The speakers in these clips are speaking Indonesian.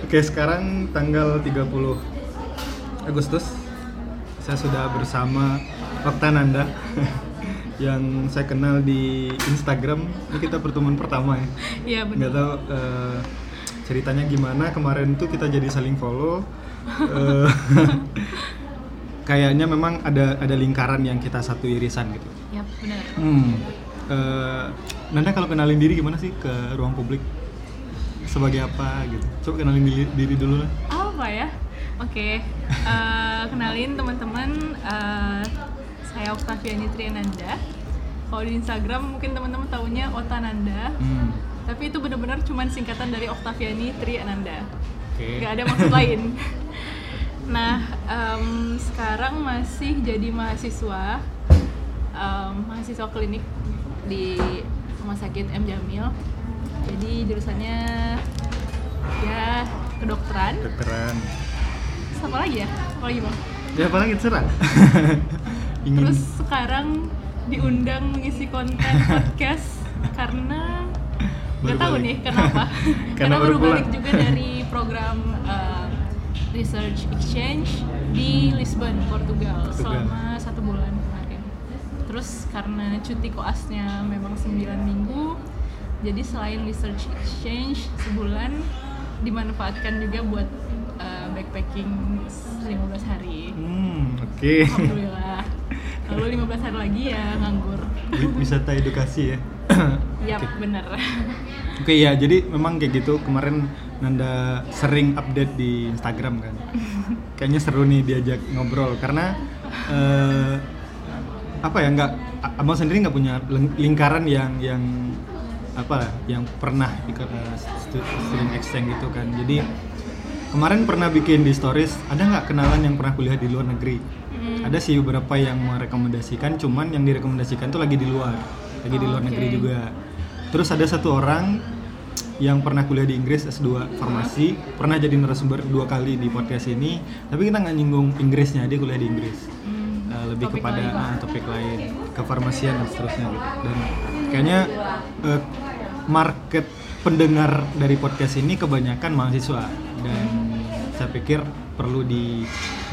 Oke, sekarang tanggal 30 Agustus saya sudah bersama Oktananda yang saya kenal di Instagram. Ini kita pertemuan pertama ya. Iya benar. tahu eh, ceritanya gimana. Kemarin tuh kita jadi saling follow. Eh, kayaknya memang ada ada lingkaran yang kita satu irisan gitu. Ya benar. Hmm. Eh, Nanda kalau kenalin diri gimana sih ke ruang publik? Sebagai apa gitu? Coba kenalin diri, diri dulu lah. Apa ya? Oke. Eh, kenalin teman-teman. eh, saya Oktaviani Triananda. Kalau di Instagram mungkin teman-teman taunya Otananda. Hmm. Tapi itu benar-benar cuman singkatan dari Oktaviani Triananda. Oke. Gak ada maksud lain. Nah, em, sekarang masih jadi mahasiswa, em, mahasiswa klinik di Rumah Sakit M Jamil. Jadi jurusannya ya kedokteran. Dokteran. Terus apa lagi ya? Apa lagi bang? Ya apalagi terserah. Ingin Terus sekarang diundang mengisi konten podcast karena nggak tahu nih kenapa. Karena karena baru baru balik pulang. juga dari program uh, research exchange di Lisbon, Portugal, Portugal. selama satu bulan kemarin. Terus karena cuti koasnya memang 9 minggu, jadi selain research exchange sebulan dimanfaatkan juga buat uh, backpacking 15 hari. Hmm, oke. Alhamdulillah. Lalu 15 hari lagi ya nganggur. Wisata edukasi ya. Yap, bener. Oke ya, jadi memang kayak gitu. Kemarin Nanda sering update di Instagram kan. Kayaknya seru nih diajak ngobrol karena eh, apa ya nggak abang sendiri nggak punya ling- lingkaran yang yang apa yang pernah ikut eh, stu- student exchange gitu kan. Jadi kemarin pernah bikin di stories ada nggak kenalan yang pernah kuliah di luar negeri? Hmm. Ada sih beberapa yang merekomendasikan, cuman yang direkomendasikan tuh lagi di luar, lagi di luar Oke. negeri juga. Terus ada satu orang yang pernah kuliah di Inggris S2 farmasi, pernah jadi narasumber dua kali di podcast ini, tapi kita nggak nyinggung Inggrisnya, dia kuliah di Inggris. Hmm, Eh, lebih topik kepada lain. ah, topik lain, kefarmasian dan seterusnya gitu. Dan kayaknya eh, market pendengar dari podcast ini kebanyakan mahasiswa dan saya pikir perlu di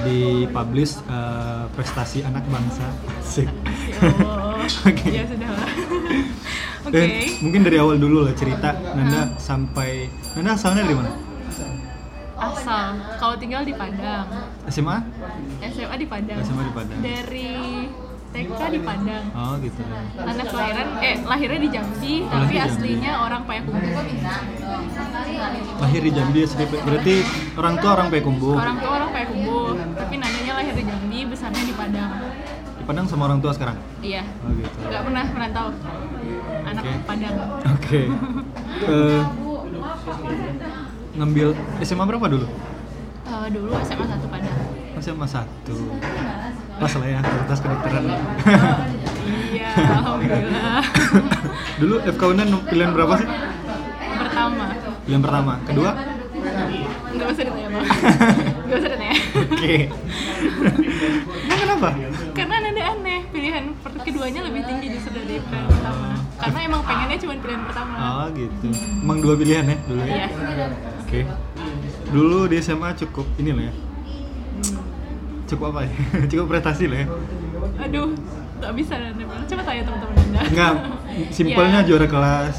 di publish eh, prestasi anak bangsa. Asik. Oh, Oke. ya sudah. Oke. Eh, mungkin dari awal dulu lah cerita Nanda sampai Nanda asalnya dari mana? Asal, kalau tinggal di Padang, SMA? SMA di Padang. SMA di Padang. Dari TK di Padang. Oh gitu. Anak kelahiran, eh lahirnya di Jambi, Oh, tapi di Jambi. aslinya orang Payakumbuh. Lahir di Jambi SD. Berarti orang tua orang Payakumbuh. Orang tua orang Payakumbuh, tapi nanyanya lahir di Jambi, besarnya di Padang. Di Padang sama orang tua sekarang. Iya, Oh gitu. nggak pernah merantau. Anak Oke. Padang. Oke. Eh, ngambil SMA berapa dulu? Eh, dulu SMA 1 Padang. SMA satu. Pas lah ya, fakultas kedokteran. Iya, alhamdulillah. dulu FK Unan pilihan berapa sih? Pertama, Pilihan pertama. Kedua? nggak usah ditanya bang. Nggak usah ditanya. Oke. Emang kenapa? Karena ada aneh, pilihan keduanya lebih tinggi justru dari pilihan pertama. Karena emang pengennya cuma pilihan pertama. Oh gitu. Emang dua pilihan ya dulu ya? Iya. Oke. Dulu di SMA cukup ini lah ya. Cukup apa ya? cukup prestasi lah ya. Aduh, nggak bisa nanti. Coba tanya teman-teman anda. Enggak, simpelnya Ya. juara kelas,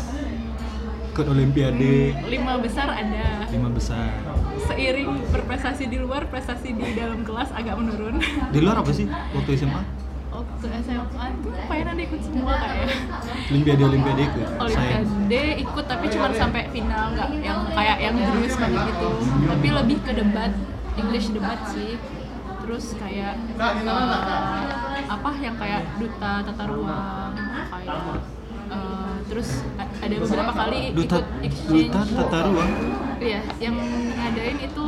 ikut olimpiade, Lima besar ada. lima besar. Seiring berprestasi di luar, prestasi di dalam kelas agak menurun. Di luar apa sih waktu SMA? Waktu SMA tuh kayaknya ada ikut semua kayak. Olimpiade olimpiade ikut. Saya. Olimpiade ikut tapi cuma sampai final nggak yang kayak yang serius banget gitu tapi lebih ke debat English debat sih terus kayak eh, apa yang kayak duta tata ruang kayak eh, terus ada beberapa kali Duta ikut exchange duta tata ruang. iya yang ngadain itu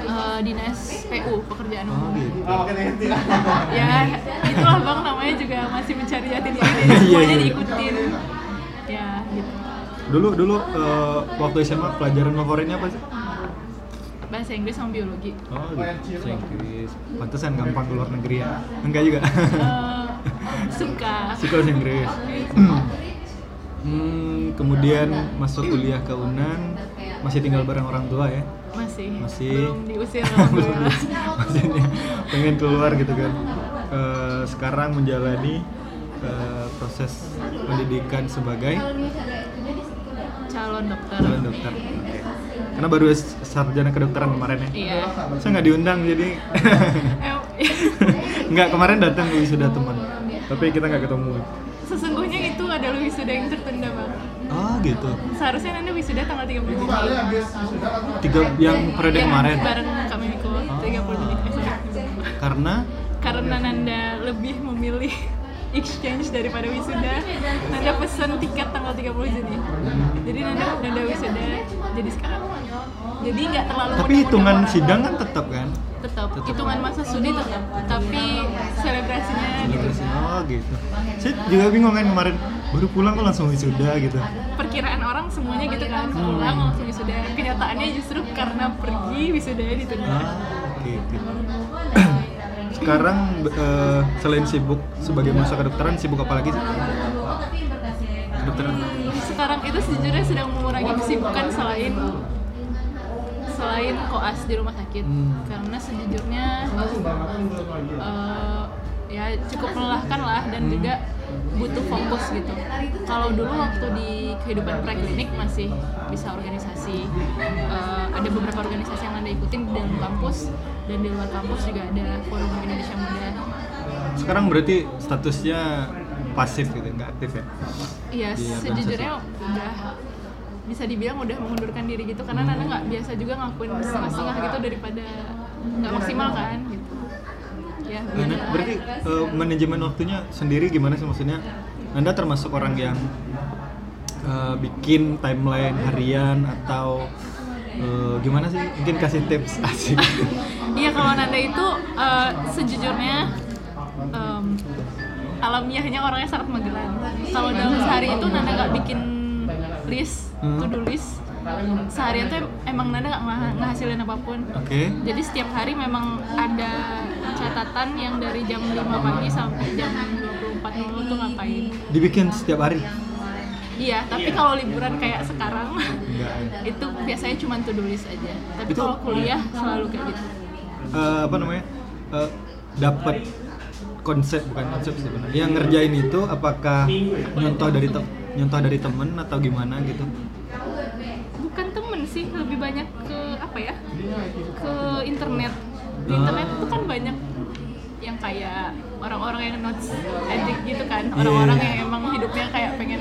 eh, dinas PU pekerjaan Oh umum gitu. ya itulah bang namanya juga masih mencari jati diri jadi Iya, semuanya iya. diikutin ya gitu Dulu dulu eh, waktu SMA pelajaran favoritnya apa sih? Bahasa Inggris sama biologi Oh gitu. Bahasa Inggris. Pantesan gampang ke luar negeri ya. Enggak juga. Eh, suka Suka bahasa Inggris. hmm, kemudian masuk kuliah ke Unan masih tinggal bareng orang tua ya masih Masih. belum diusir alhamdulillah maksudnya pengen keluar gitu kan Eh, sekarang menjalani eh, proses pendidikan sebagai calon dokter calon dokter Oke. Karena baru sarjana kedokteran kemarin ya. Iya. Saya nggak diundang jadi Eh, nggak kemarin datang wisuda teman. Tapi kita nggak ketemu. Sesungguhnya itu adalah wisuda yang tertunda bang. Oh gitu. Seharusnya Nanda wisuda tanggal 30 Juni tiga yang periode Yang kemarin. bareng kami Miko 30 Juni Eh, karena karena Nanda lebih memilih exchange daripada wisuda Nanda pesen tiket tanggal 30 Juni. Jadi Nanda Nanda wisuda jadi sekarang. Jadi nggak terlalu tapi hitungan sidang kan tetap kan? Tetap hitungan masa studi tetap tapi selebrasinya gitu. Oh gitu. Saya juga bingung kan kemarin baru pulang kok langsung wisuda gitu. Perkiraan orang semuanya gitu kan pulang langsung wisuda. Kenyataannya justru karena pergi wisuda ditunda ah oke oke sekarang eh, selain sibuk sebagai mahasiswa kedokteran sibuk apa lagi sih? Kedokteran. Sekarang itu sejujurnya sedang mengurangi kesibukan selain selain koas di rumah sakit. Hmm. karena sejujurnya eh, ya cukup melelahkan lah dan Hmm. juga butuh fokus gitu. Kalau dulu waktu di kehidupan preklinik masih bisa organisasi Eh, ada beberapa organisasi yang anda ikutin di dalam kampus dan di luar kampus juga ada forum Indonesia Muda. Sekarang berarti statusnya pasif gitu nggak aktif ya? Iya, sejujurnya udah bisa dibilang udah mengundurkan diri gitu karena Nana nggak biasa juga ngakuin setengah-setengah gitu daripada nggak maksimal kan gitu. Ya, Nah, berarti eh, manajemen waktunya sendiri gimana sih maksudnya? Anda termasuk orang yang eh, bikin timeline harian atau eh, gimana sih? Mungkin kasih tips asik. Iya kalau Nanda itu eh, sejujurnya em, alamiahnya orangnya sangat magelan. Kalau dalam sehari itu Nanda nggak bikin list, Hmm. to do list. Seharian tuh emang Nanda nggak ngah- ngehasilin apa pun. Oke. Jadi setiap hari memang ada catatan yang dari jam 5 pagi sampai jam 24.00 tuh ngapain. Dibikin setiap hari? Iya, tapi kalau liburan kayak sekarang Enggak. ya. itu biasanya cuma to do list aja. Tapi Itu- kalau kuliah selalu kayak gitu. Eh, apa namanya? Eh, dapat konsep bukan konsep sebenarnya. Yang ngerjain itu apakah nyontoh dari nyontoh dari temen atau gimana gitu? Bukan temen sih, lebih banyak ke apa ya? Ke internet. Di internet itu kan banyak yang kayak orang-orang yang notes addict gitu kan. Orang-orang Iya. yang emang hidupnya kayak pengen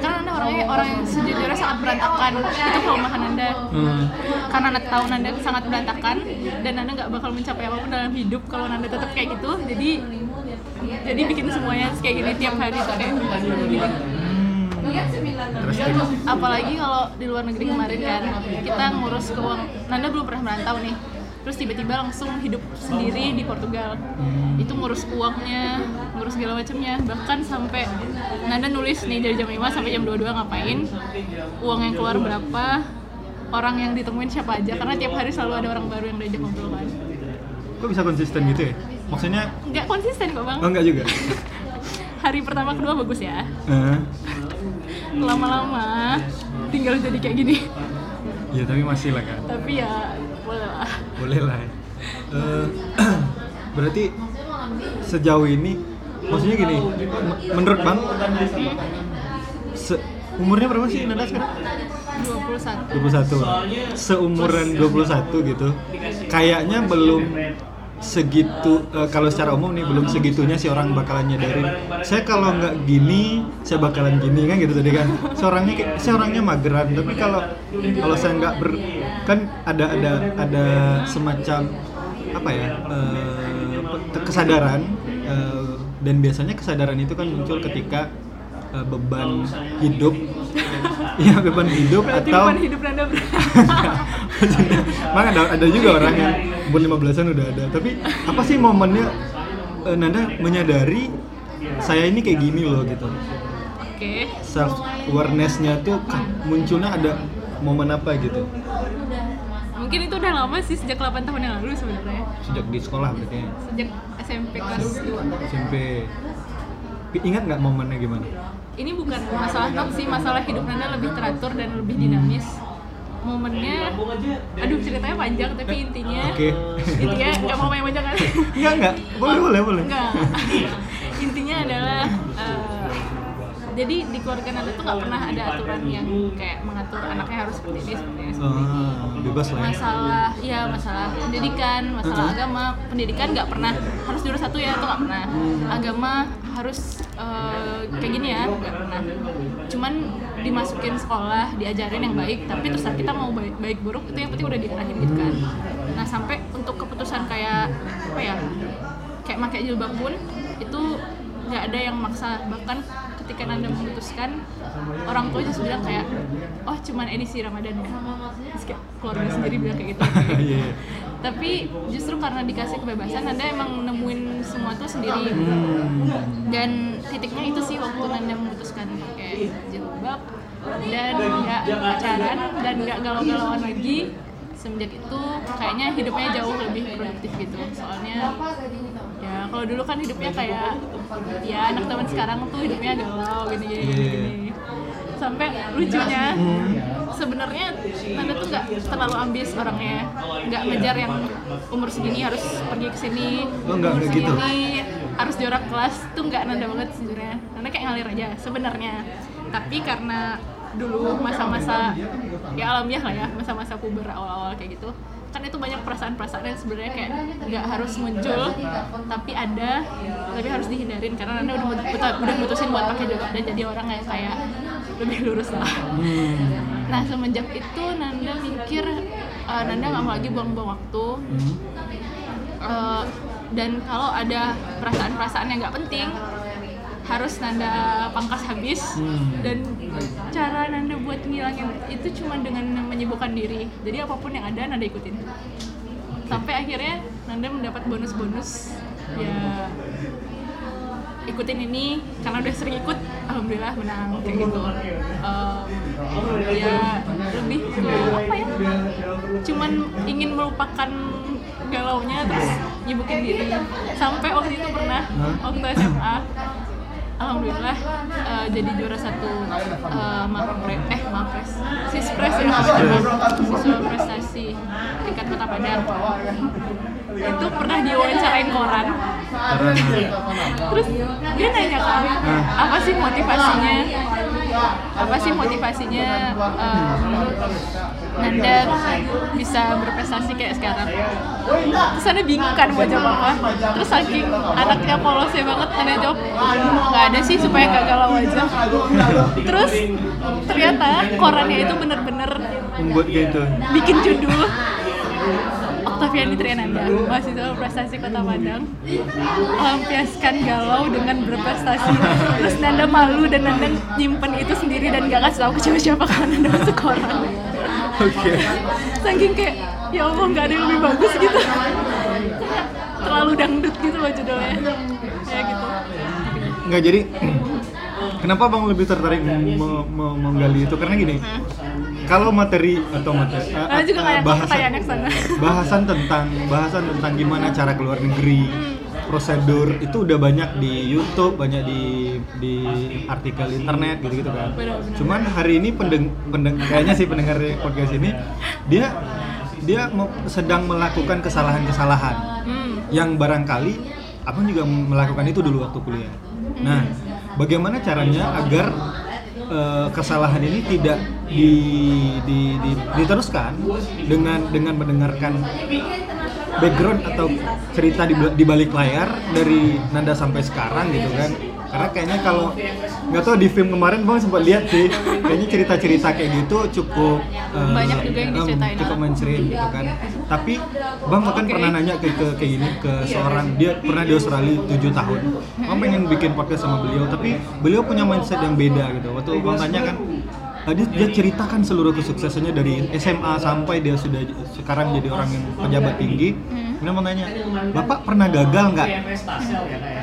karena anda orangnya orang yang sejujurnya sangat berantakan. Itu kelemahan anda. Hmm. karena anda tahu anda sangat berantakan dan anda nggak bakal mencapai apa pun dalam hidup kalau anda tetap kayak gitu. Jadi jadi bikin semuanya kayak gini tiap hari tuh kayak Hmm. Apalagi kalau di luar negeri kemarin kan kita ngurus keuang Nanda belum pernah merantau nih terus tiba-tiba langsung hidup sendiri di Portugal Hmm. itu ngurus uangnya ngurus segala macamnya bahkan sampai Nanda nulis nih dari jam 5 sampai jam 22 ngapain uang yang keluar berapa orang yang ditemuin siapa aja karena tiap hari selalu ada orang baru yang diajak ngobrol kan Kok bisa konsisten gitu ya? Maksudnya nggak konsisten kok bang oh enggak juga. hari pertama kedua bagus ya Eh, lama-lama tinggal jadi kayak gini ya tapi masih lah kan. tapi ya boleh lah Boleh lah. Ya. Berarti sejauh ini maksudnya gini, menurut Bang se- umurnya berapa sih Nanda sekarang? 21 21 Seumuran 21 gitu Kayaknya belum segitu eh, kalau secara umum nih belum segitunya si orang bakalan nyadarin saya kalau nggak gini saya bakalan gini kan gitu tadi kan seorangnya kayak- saya orangnya mageran tapi kalau kalau saya nggak ber kan ada ada ada semacam apa ya pe- kesadaran eh, dan biasanya kesadaran itu kan muncul ketika eh, beban hidup ya beban hidup berarti atau bukan hidup berat Emang ada, ada juga orang yang umur 15-an udah ada. Tapi apa sih momennya eh, Nanda menyadari saya ini kayak gini loh gitu. oke Self awareness-nya tuh munculnya ada momen apa gitu. mungkin itu udah lama sih sejak 8 tahun yang lalu sebenarnya Sejak di sekolah berarti ya. sejak SMP kelas 2 SMP. Ingat nggak momennya gimana? ini bukan masalah not sih masalah hidup Nanda lebih teratur dan lebih dinamis momennya aduh ceritanya panjang tapi intinya Oke. intinya nggak mau main panjang kan Enggak enggak. Boleh boleh boleh. Enggak. Intinya adalah jadi di keluarga Nanda tuh nggak pernah ada aturan yang kayak mengatur anaknya harus seperti ini seperti ini. seperti ini. Ah, bebas lah ya. Masalah, ya masalah pendidikan, masalah agama, pendidikan nggak pernah harus juara satu ya itu nggak pernah. Agama harus eh, kayak gini ya nggak pernah. Cuman dimasukin sekolah, diajarin yang baik, tapi terus kita mau baik, baik buruk itu yang penting udah diarahin gitu kan. Nah sampai untuk keputusan kayak apa ya, kayak pakai jilbab pun itu nggak ada yang maksa bahkan ketika Nanda memutuskan orang tua justru bilang kayak oh cuman edisi Ramadan ya Terus kayak keluarga sendiri bilang kayak gitu Iya. iya. tapi justru karena dikasih kebebasan Nanda emang nemuin semua tuh sendiri Hmm. dan titiknya itu sih waktu Nanda memutuskan pakai jilbab dan nggak pacaran dan nggak galau-galauan lagi semenjak itu kayaknya hidupnya jauh lebih produktif gitu soalnya kalau dulu kan hidupnya kayak ya anak teman sekarang tuh hidupnya galau gini gini, gini, Iya. gini. sampai lucunya Hmm. sebenarnya Nanda tuh nggak terlalu ambis orangnya nggak ngejar yang umur segini harus pergi ke sini Oh, umur gitu? segini harus juara kelas tuh nggak Nanda banget sebenarnya Nanda kayak ngalir aja sebenarnya tapi karena dulu masa-masa ya alamiah lah ya masa-masa puber awal-awal kayak gitu kan itu banyak perasaan-perasaan yang sebenarnya kayak nggak harus muncul tapi ada tapi harus dihindarin karena Nanda udah udah, mutusin buat pakai jilbab dan jadi orang yang kayak lebih lurus lah Hmm. Nah semenjak itu Nanda mikir eh, Nanda nggak mau lagi buang-buang waktu Hmm. Eh, dan kalau ada perasaan-perasaan yang nggak penting harus Nanda pangkas habis. Hmm. dan cara Nanda buat ngilangin itu cuma dengan menyibukkan diri. Jadi apa pun yang ada Nanda ikutin. Sampai akhirnya Nanda mendapat bonus-bonus. Ya ikutin ini. Karena udah sering ikut alhamdulillah menang. Kayak gitu. Em, ya lebih ke apa ya? Cuman ingin melupakan galaunya terus nyibukin diri. Sampai waktu itu pernah waktu SMA alhamdulillah eh, jadi juara satu eh, mapres eh mapres sispres ya. Siswa prestasi tingkat kota Padang. Itu pernah diwawancarain koran. Terus dia nanya kan apa sih motivasinya apa sih motivasinya eh, Nanda bisa berprestasi kayak sekarang? Terus Nanda bingung kan mau jawab apa? Terus saking anaknya polosnya banget Nanda jawab nggak ada sih supaya gak galau aja. Terus ternyata korannya itu bener-bener Membuat kayak itu. bikin judul Oktaviani Triananda, mahasiswa prestasi Kota Padang, melampiaskan galau dengan berprestasi. Terus Nanda malu dan Nanda nyimpen itu sendiri dan gak kasih tahu ke siapa-siapa karena Nanda masuk koran. Oke. Saking kayak, ya Allah gak ada yang lebih bagus gitu. Terlalu dangdut gitu loh judulnya. Ya gitu. Nggak jadi kenapa Bang lebih tertarik me- me- menggali itu karena gini. Kalau materi atau materi eh, Karena juga kayak bahasan bahasan tentang bahasan tentang gimana cara keluar negeri. Prosedur itu udah banyak di YouTube banyak di di artikel internet gitu gitu kan cuman hari ini pendeng, pendeng kayaknya sih pendengar podcast ini dia dia sedang melakukan kesalahan-kesalahan. Hmm. yang barangkali abang juga melakukan itu dulu waktu kuliah. Nah, bagaimana caranya agar eh, kesalahan ini tidak di, di- di- diteruskan dengan dengan mendengarkan background atau cerita di, di balik layar dari Nanda sampai sekarang gitu kan? Karena kayaknya kalau nggak tahu di film kemarin bang sempat lihat sih, kayaknya cerita-cerita kayak gitu cukup eh, Banyak juga yang diceritain cukup mainstream gitu kan. Tapi bang bahkan Oke. pernah nanya ke, ke kayak gini ke seorang dia pernah di Australia 7 tahun. Bang pengen bikin podcast sama beliau, tapi beliau punya mindset yang beda gitu. Waktu bang tanya kan, eh, dia, dia ceritakan seluruh kesuksesannya dari SMA sampai dia sudah sekarang jadi orang yang pejabat tinggi. Kemudian mau nanya, bapak pernah gagal nggak?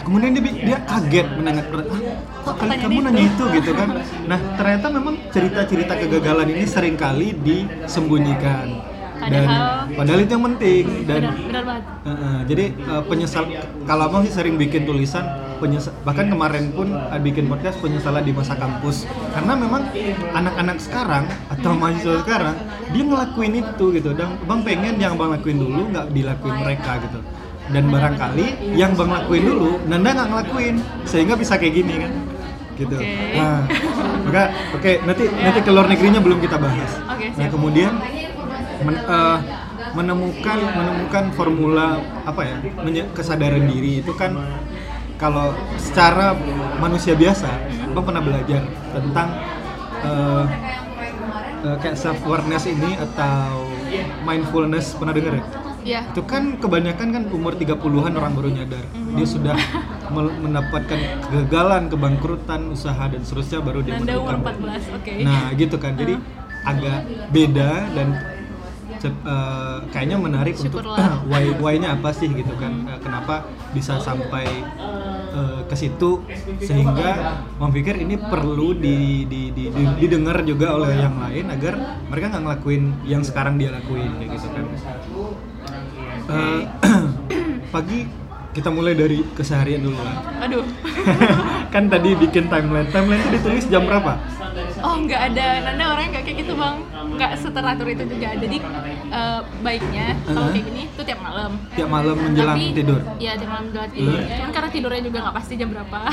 Kemudian dia, dia kaget mendengar, ah, kok kali kamu nanya itu gitu kan? Nah ternyata memang cerita-cerita kegagalan ini sering kali disembunyikan dan Padahal- padahal itu yang penting. Dan benar benar banget. Heeh, jadi eh, penyesal kalau abang sih sering bikin tulisan penyesal bahkan kemarin pun eh, bikin podcast penyesalan di masa kampus. Karena memang anak-anak sekarang atau mahasiswa sekarang dia ngelakuin itu gitu. Dan bang pengen yang bang lakuin dulu nggak dilakuin mereka gitu. Dan barangkali yang bang lakuin dulu Nanda nggak ngelakuin. Sehingga bisa kayak gini kan. Gitu. Oke. nah maka oke nanti nanti ke luar negerinya belum kita bahas. Oke, nah kemudian men- eh, menemukan menemukan formula apa ya menye- kesadaran diri itu kan kalau secara manusia biasa bang pernah belajar tentang eh, eh, kayak self awareness ini atau mindfulness pernah dengar ya? Ya itu kan kebanyakan kan umur 30-an orang baru nyadar. Dia sudah mendapatkan kegagalan kebangkrutan usaha dan seterusnya baru dia Nanda umur menemukan 14 oke. Nah, gitu kan. Jadi agak beda dan eh, kayaknya menarik untuk Syukurlah. why why-nya apa sih gitu kan. Eh, kenapa bisa sampai eh, ke situ sehingga memikir ini perlu di, di, di- di- didengar juga oleh yang lain agar mereka nggak ngelakuin yang sekarang dia lakuin kayak gitu kan. Eh, pagi kita mulai dari keseharian dulu lah. aduh kan tadi bikin timeline. Timeline itu ditulis jam berapa? Oh nggak ada, Nanda orangnya nggak kayak gitu bang, nggak seteratur itu juga. Jadi eh, baiknya kalau Uh-huh. kayak gini tuh tiap malam. Tiap malam menjelang Tapi- tidur. Iya tiap malam menjelang tidur. Hmm. Cuman karena tidurnya juga nggak pasti jam berapa.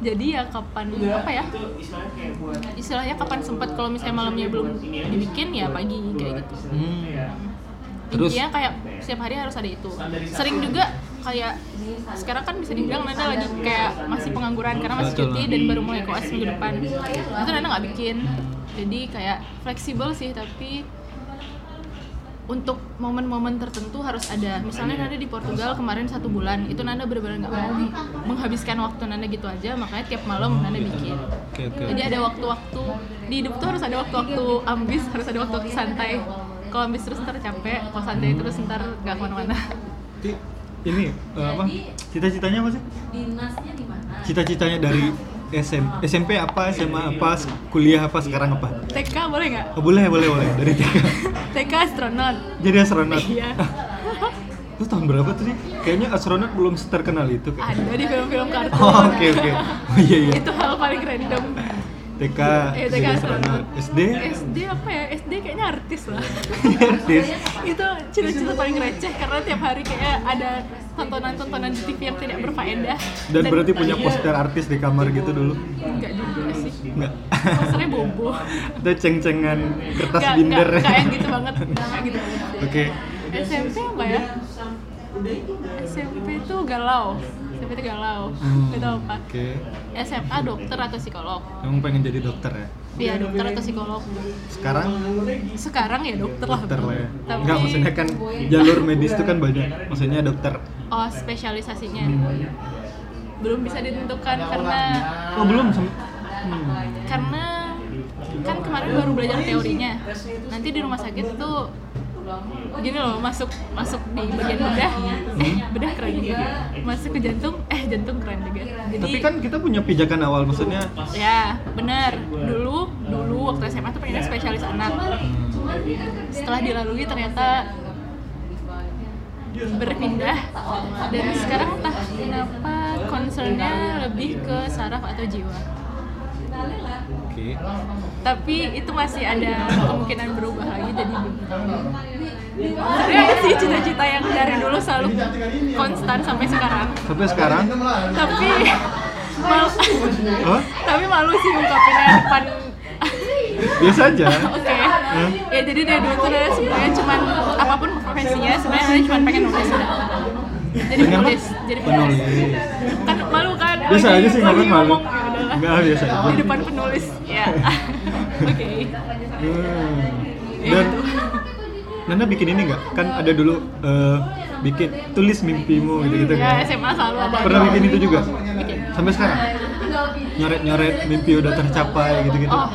Jadi ya kapan apa ya? Istilahnya kapan sempat kalau misalnya malamnya belum dibikin ya pagi kayak gitu. Hmm. Terus Intinya kayak setiap hari harus ada itu. Sering juga kayak sekarang kan bisa dibilang Nanda lagi kayak masih pengangguran karena masih Betul. cuti dan baru mulai koas minggu depan. Itu Nanda nggak bikin. Jadi kayak fleksibel sih tapi untuk momen-momen tertentu harus ada. Misalnya Nanda di Portugal kemarin satu bulan, itu Nanda benar-benar nggak mau menghabiskan waktu Nanda gitu aja, makanya tiap malam Nanda bikin. Jadi ada waktu-waktu di hidup tuh harus ada waktu-waktu ambis, harus ada waktu-waktu santai. Kalau ambis terus ntar capek, kalau santai terus ntar nggak ke mana-mana. Ini eh, apa? Cita-citanya apa sih? dinasnya di mana? Cita-citanya dari SM, SMP apa, SMA apa, kuliah apa, sekarang apa? TK boleh nggak? Oh, boleh boleh boleh dari TK. TK astronot. Jadi astronot. Iya. Itu tahun berapa tuh sih? Kayaknya astronot belum terkenal itu. kayak. Ada di film-film kartun. Oh oke oke. Oh iya iya. Itu hal paling random. TK, Eh, TK astronot. SD, SD apa ya? SD kayaknya artis lah. artis. itu cita-cita paling receh karena tiap hari kayak ada tontonan-tontonan di TV yang tidak berfaedah. Dan berarti punya poster artis di kamar gitu dulu? Enggak juga sih. Enggak. Posternya bobo. Itu ceng-cengan kertas Nggak- binder. nggak- nggak yang gitu banget nggak gitu banget. Oke. SMP apa ya SMP itu galau SMP itu galau Hmm, tahu apa Oke. SMA dokter atau psikolog Kamu pengen jadi dokter ya? iya dokter atau psikolog Sekarang sekarang ya dokter lah dokter lah ya. tapi Enggak, maksudnya kan jalur medis itu kan banyak. Maksudnya dokter. oh spesialisasinya belum bisa ditentukan karena Oh, belum. Hmm. karena kan kemarin baru belajar teorinya nanti di rumah sakit tuh gini loh masuk masuk di bagian bedah. eh bedah keren juga. Masuk ke jantung eh jantung keren juga. Jadi Tapi kan kita punya pijakan awal maksudnya ya benar dulu dulu waktu SMA tuh pengennya spesialis anak. Setelah dilalui ternyata berpindah. dan sekarang entah kenapa concernnya lebih ke saraf atau jiwa Oke. tapi itu masih ada kemungkinan berubah lagi jadi. Sebenarnya sih cita-cita yang dari dulu selalu konstan sampai sekarang. Sampai sekarang? Tapi mal oh, tapi malu sih ungkapinnya depan. Biasa aja. oke. Ya jadi dari dulu tuh sebenarnya cuman apa pun profesinya sebenarnya cuma pengen nulis. Udah jadi penulis jadi penulis. Kan malu kan Biasa aja sih ngapain malu. Ya. Enggak biasa aja. di depan penulis ya oke Hmm. Dan Nanda bikin ini nggak? Kan ada dulu eh, bikin tulis mimpimu gitu-gitu ya kan. SMA selalu ada Pernah bikin itu juga? Bikin. Sampai sekarang? Nyoret-nyoret mimpi udah tercapai gitu-gitu. oh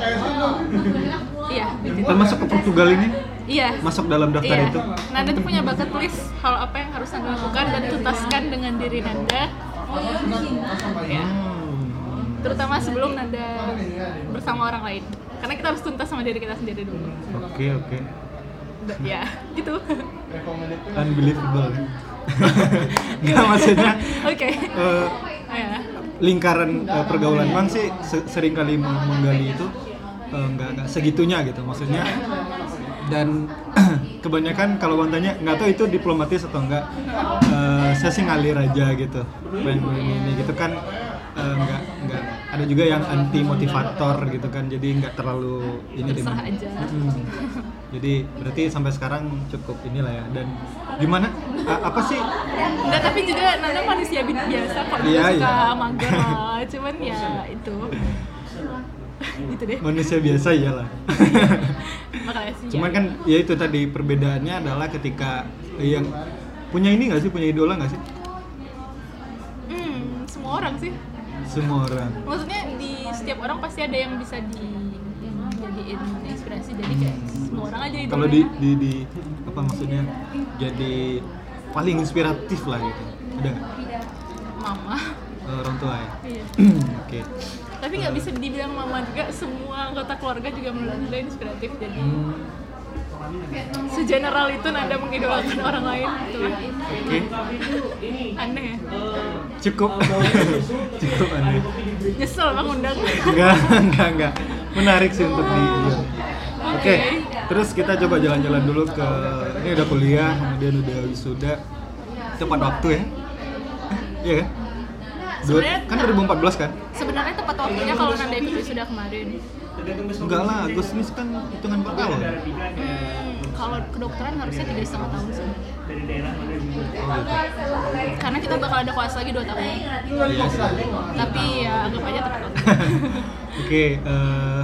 iya bikin. Termasuk ke Portugal ini iya masuk dalam daftar iya. itu. Nanda tuh punya bucket list hal apa yang harus Nanda lakukan dan tuntaskan dengan diri Nanda ya Hmm. Terutama sebelum Nanda bersama orang lain. Karena kita harus tuntas sama diri kita sendiri dulu. Oke oke. Nggak, ya gitu. Unbelievable. Nggak maksudnya oke. eh, ya lingkaran eh, pergaulan bang sih se- sering kali meng- menggali itu eh, nggak nggak segitunya gitu maksudnya dan kebanyakan kalau bang tanya nggak tahu itu diplomatis atau enggak eh, saya sih ngalir aja gitu pengen ini, gitu kan eh, nggak nggak ada juga yang anti motivator gitu kan jadi nggak terlalu ini deh, Terserah Bang. aja. Mm. jadi berarti sampai sekarang cukup inilah ya dan gimana A- apa sih Enggak, tapi juga Nanda manusia bi- biasa kok juga Iya, suka iya. mager lah. Cuman ya itu gitu deh. Manusia biasa iyalah. Makanya sih Cuman ya. kan ya itu tadi perbedaannya adalah ketika yang punya ini nggak sih? Punya idola nggak sih? Hmm, semua orang sih. Semua orang. Maksudnya di setiap orang pasti ada yang bisa dijadiin inspirasi. Jadi kayak semua orang aja itu kalau di, di di apa maksudnya jadi paling inspiratif lah gitu. Ada nggak? mama. Eh, orang tua ya? Iya. Oke tapi nggak bisa dibilang mama juga semua anggota keluarga juga menurut Nanda inspiratif jadi Hmm, segeneral itu Nanda mengidolakan orang lain gitu. Lah oke. Aneh ya? Cukup. Cukup aneh. Nyesel bang undang enggak enggak enggak. Menarik sih untuk di. Oke, terus kita coba jalan-jalan dulu ke ini udah kuliah, kemudian udah wisuda. Tepat waktu ya? Iya kan? Sebenarnya kan 2014 kan? sebenarnya tepat waktunya kalau Nanda ikut wisuda kemarin Enggak lah, Agustus kan hitungan per tahun. hmm, kalau kedokteran harusnya tiga setengah tahun sih karena kita bakal ada kelas lagi dua tahun Iya tapi ya anggap aja tepat waktu Oke, eh,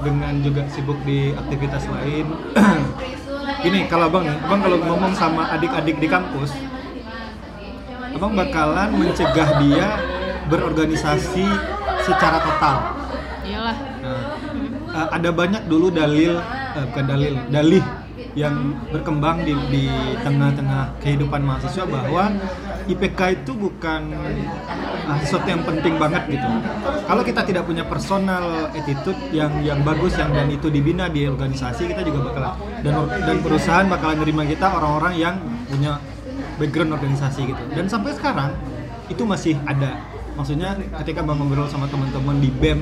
dengan juga sibuk di aktivitas lain. Gini, kalau abang nih, abang kalau ngomong sama adik-adik di kampus, abang bakalan mencegah dia berorganisasi secara total. iyalah Nah, eh, ada banyak dulu dalil, eh, bukan dalil, dalih yang berkembang di, di tengah-tengah kehidupan mahasiswa bahwa IPK itu bukan ah, sesuatu yang penting banget gitu. Kalau kita tidak punya personal attitude yang yang bagus yang dan itu dibina di organisasi kita juga bakal dan dan perusahaan bakalan nerima kita orang-orang yang punya background organisasi gitu. Dan sampai sekarang itu masih ada. Maksudnya ketika bang ngobrol sama teman-teman di BEM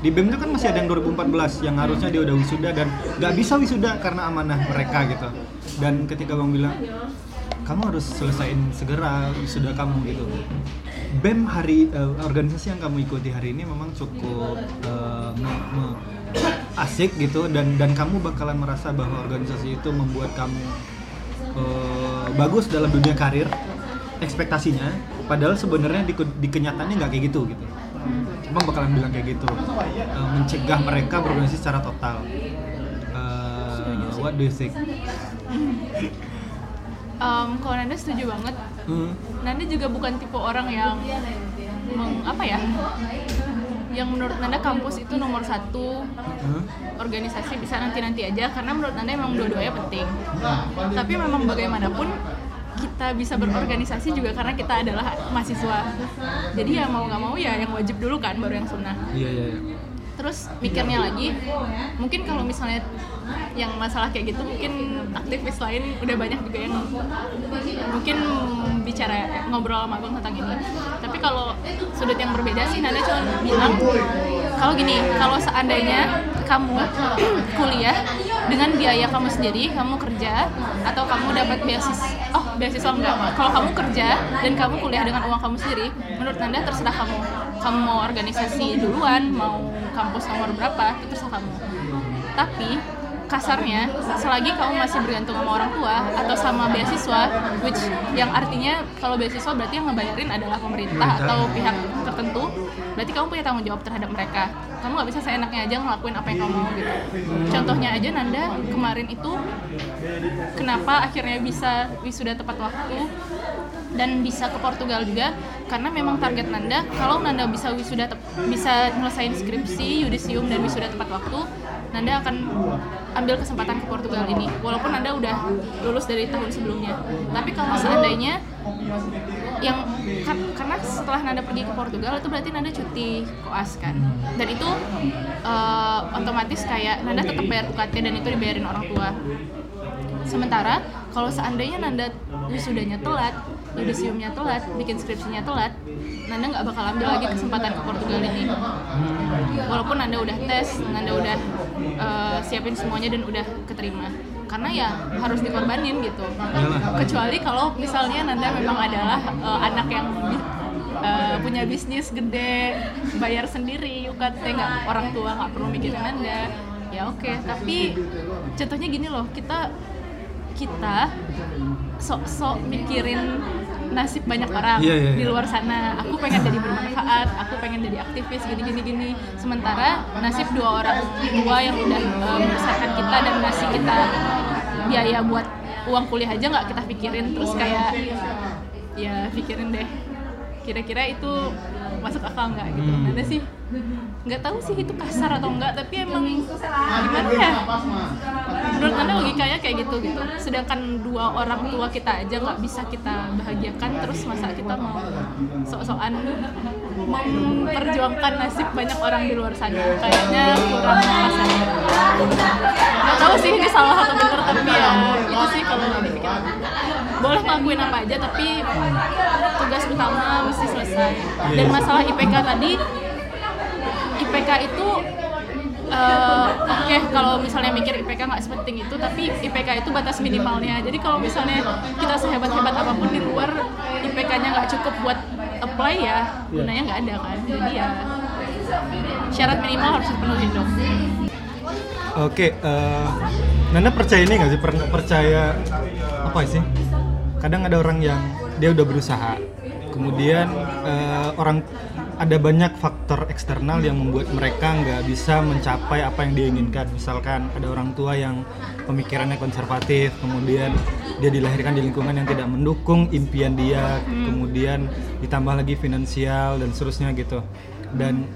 di BEM itu kan masih ada yang 2014 yang harusnya dia udah wisuda dan nggak bisa wisuda karena amanah mereka gitu dan ketika bang bilang kamu harus selesaiin segera wisuda kamu gitu BEM hari eh, organisasi yang kamu ikuti hari ini memang cukup me- asik gitu dan dan kamu bakalan merasa bahwa organisasi itu membuat kamu eh, bagus dalam dunia karir ekspektasinya padahal sebenarnya di, di kenyataannya nggak kayak gitu gitu. Abang bakalan bilang kayak gitu. Eh, mencegah mereka berorganisasi secara total. Eh, what do you think? Em, kalau Nanda setuju banget. Hmm, Nanda juga bukan tipe orang yang meng- apa ya yang menurut Nanda kampus itu nomor satu hmm, organisasi bisa nanti-nanti aja karena menurut Nanda emang dua-duanya penting. Tapi memang bagaimanapun kita bisa berorganisasi juga karena kita adalah mahasiswa. Jadi ya mau nggak mau ya yang wajib dulu kan baru yang sunnah. Iya iya iya. Terus mikirnya lagi mungkin kalau misalnya yang masalah kayak gitu mungkin aktivis lain udah banyak juga yang mungkin bicara ngobrol sama abang tentang ini. Tapi kalau sudut yang berbeda sih Nanda cuma bilang kalau gini kalau seandainya kamu kuliah dengan biaya kamu sendiri kamu kerja atau kamu dapat beasiswa oh beasiswa enggak kalau kamu kerja dan kamu kuliah dengan uang kamu sendiri menurut Nanda terserah kamu. Kamu mau organisasi duluan mau kampus nomor berapa itu terserah kamu. Tapi kasarnya selagi kamu masih bergantung sama orang tua atau sama beasiswa which yang artinya kalau beasiswa berarti yang ngebayarin adalah pemerintah atau pihak tertentu berarti kamu punya tanggung jawab terhadap mereka. Kamu nggak bisa seenaknya aja ngelakuin apa yang kamu mau gitu. Contohnya aja Nanda kemarin itu kenapa akhirnya bisa wisuda tepat waktu dan bisa ke Portugal juga karena memang target Nanda kalau Nanda bisa wisuda bisa nyelesain skripsi yudisium dan wisuda tepat waktu Nanda akan ambil kesempatan ke Portugal ini walaupun Nanda udah lulus dari tahun sebelumnya. Tapi kalau seandainya yang kan- karena setelah Nanda pergi ke Portugal itu berarti Nanda cuti koas kan? Dan itu eh, otomatis kayak Nanda tetap bayar UKT dan itu dibayarin orang tua. Sementara kalau seandainya Nanda wisudanya telat yudisiumnya telat bikin skripsinya telat Nanda nggak bakal ambil lagi kesempatan ke Portugal ini. Walaupun Nanda udah tes Nanda udah uh, siapin semuanya dan udah keterima. Karena ya harus dikorbanin gitu. Kecuali kalau misalnya Nanda memang adalah uh, anak yang uh, punya bisnis gede bayar sendiri UKT nggak orang tua nggak perlu mikirin anda ya oke okay. tapi contohnya gini loh kita kita sok-sok mikirin nasib banyak orang yeah, yeah, yeah. di luar sana. Aku pengen jadi bermanfaat, aku pengen jadi aktivis gini gini gini. Sementara nasib dua orang tua yang udah um, membesarkan kita dan ngasih kita biaya buat uang kuliah aja nggak kita pikirin terus kayak ya pikirin deh kira-kira itu masuk akal nggak gitu. Hmm. ada sih nggak tahu sih itu kasar atau enggak tapi emang gimana ya? Menurut anda logikanya kayak gitu gitu. Sedangkan dua orang tua kita aja nggak bisa kita bahagiakan terus masa kita mau sok-sokan memperjuangkan nasib banyak orang di luar sana. Kayaknya kurang kasar nggak tahu sih ini salah atau benar tapi ya itu sih kalau dipikir boleh ngelakuin apa aja tapi tugas utama mesti selesai. Dan masalah IPK tadi IPK itu uh, oke okay, kalau misalnya mikir IPK nggak sepenting itu tapi IPK itu batas minimalnya. Jadi kalau misalnya kita sehebat hebat apa pun di luar IPK-nya nggak cukup buat apply ya gunanya nggak ada kan. Jadi ya syarat minimal harus dipenuhi dong. Oke, okay, uh, eh, Nana percaya ini nggak sih? Percaya apa sih? Kadang ada orang yang dia udah berusaha, kemudian uh, orang ada banyak faktor eksternal yang membuat mereka nggak bisa mencapai apa yang dia inginkan. Misalkan ada orang tua yang pemikirannya konservatif, kemudian dia dilahirkan di lingkungan yang tidak mendukung impian dia, hmm. kemudian ditambah lagi finansial dan seterusnya gitu. Dan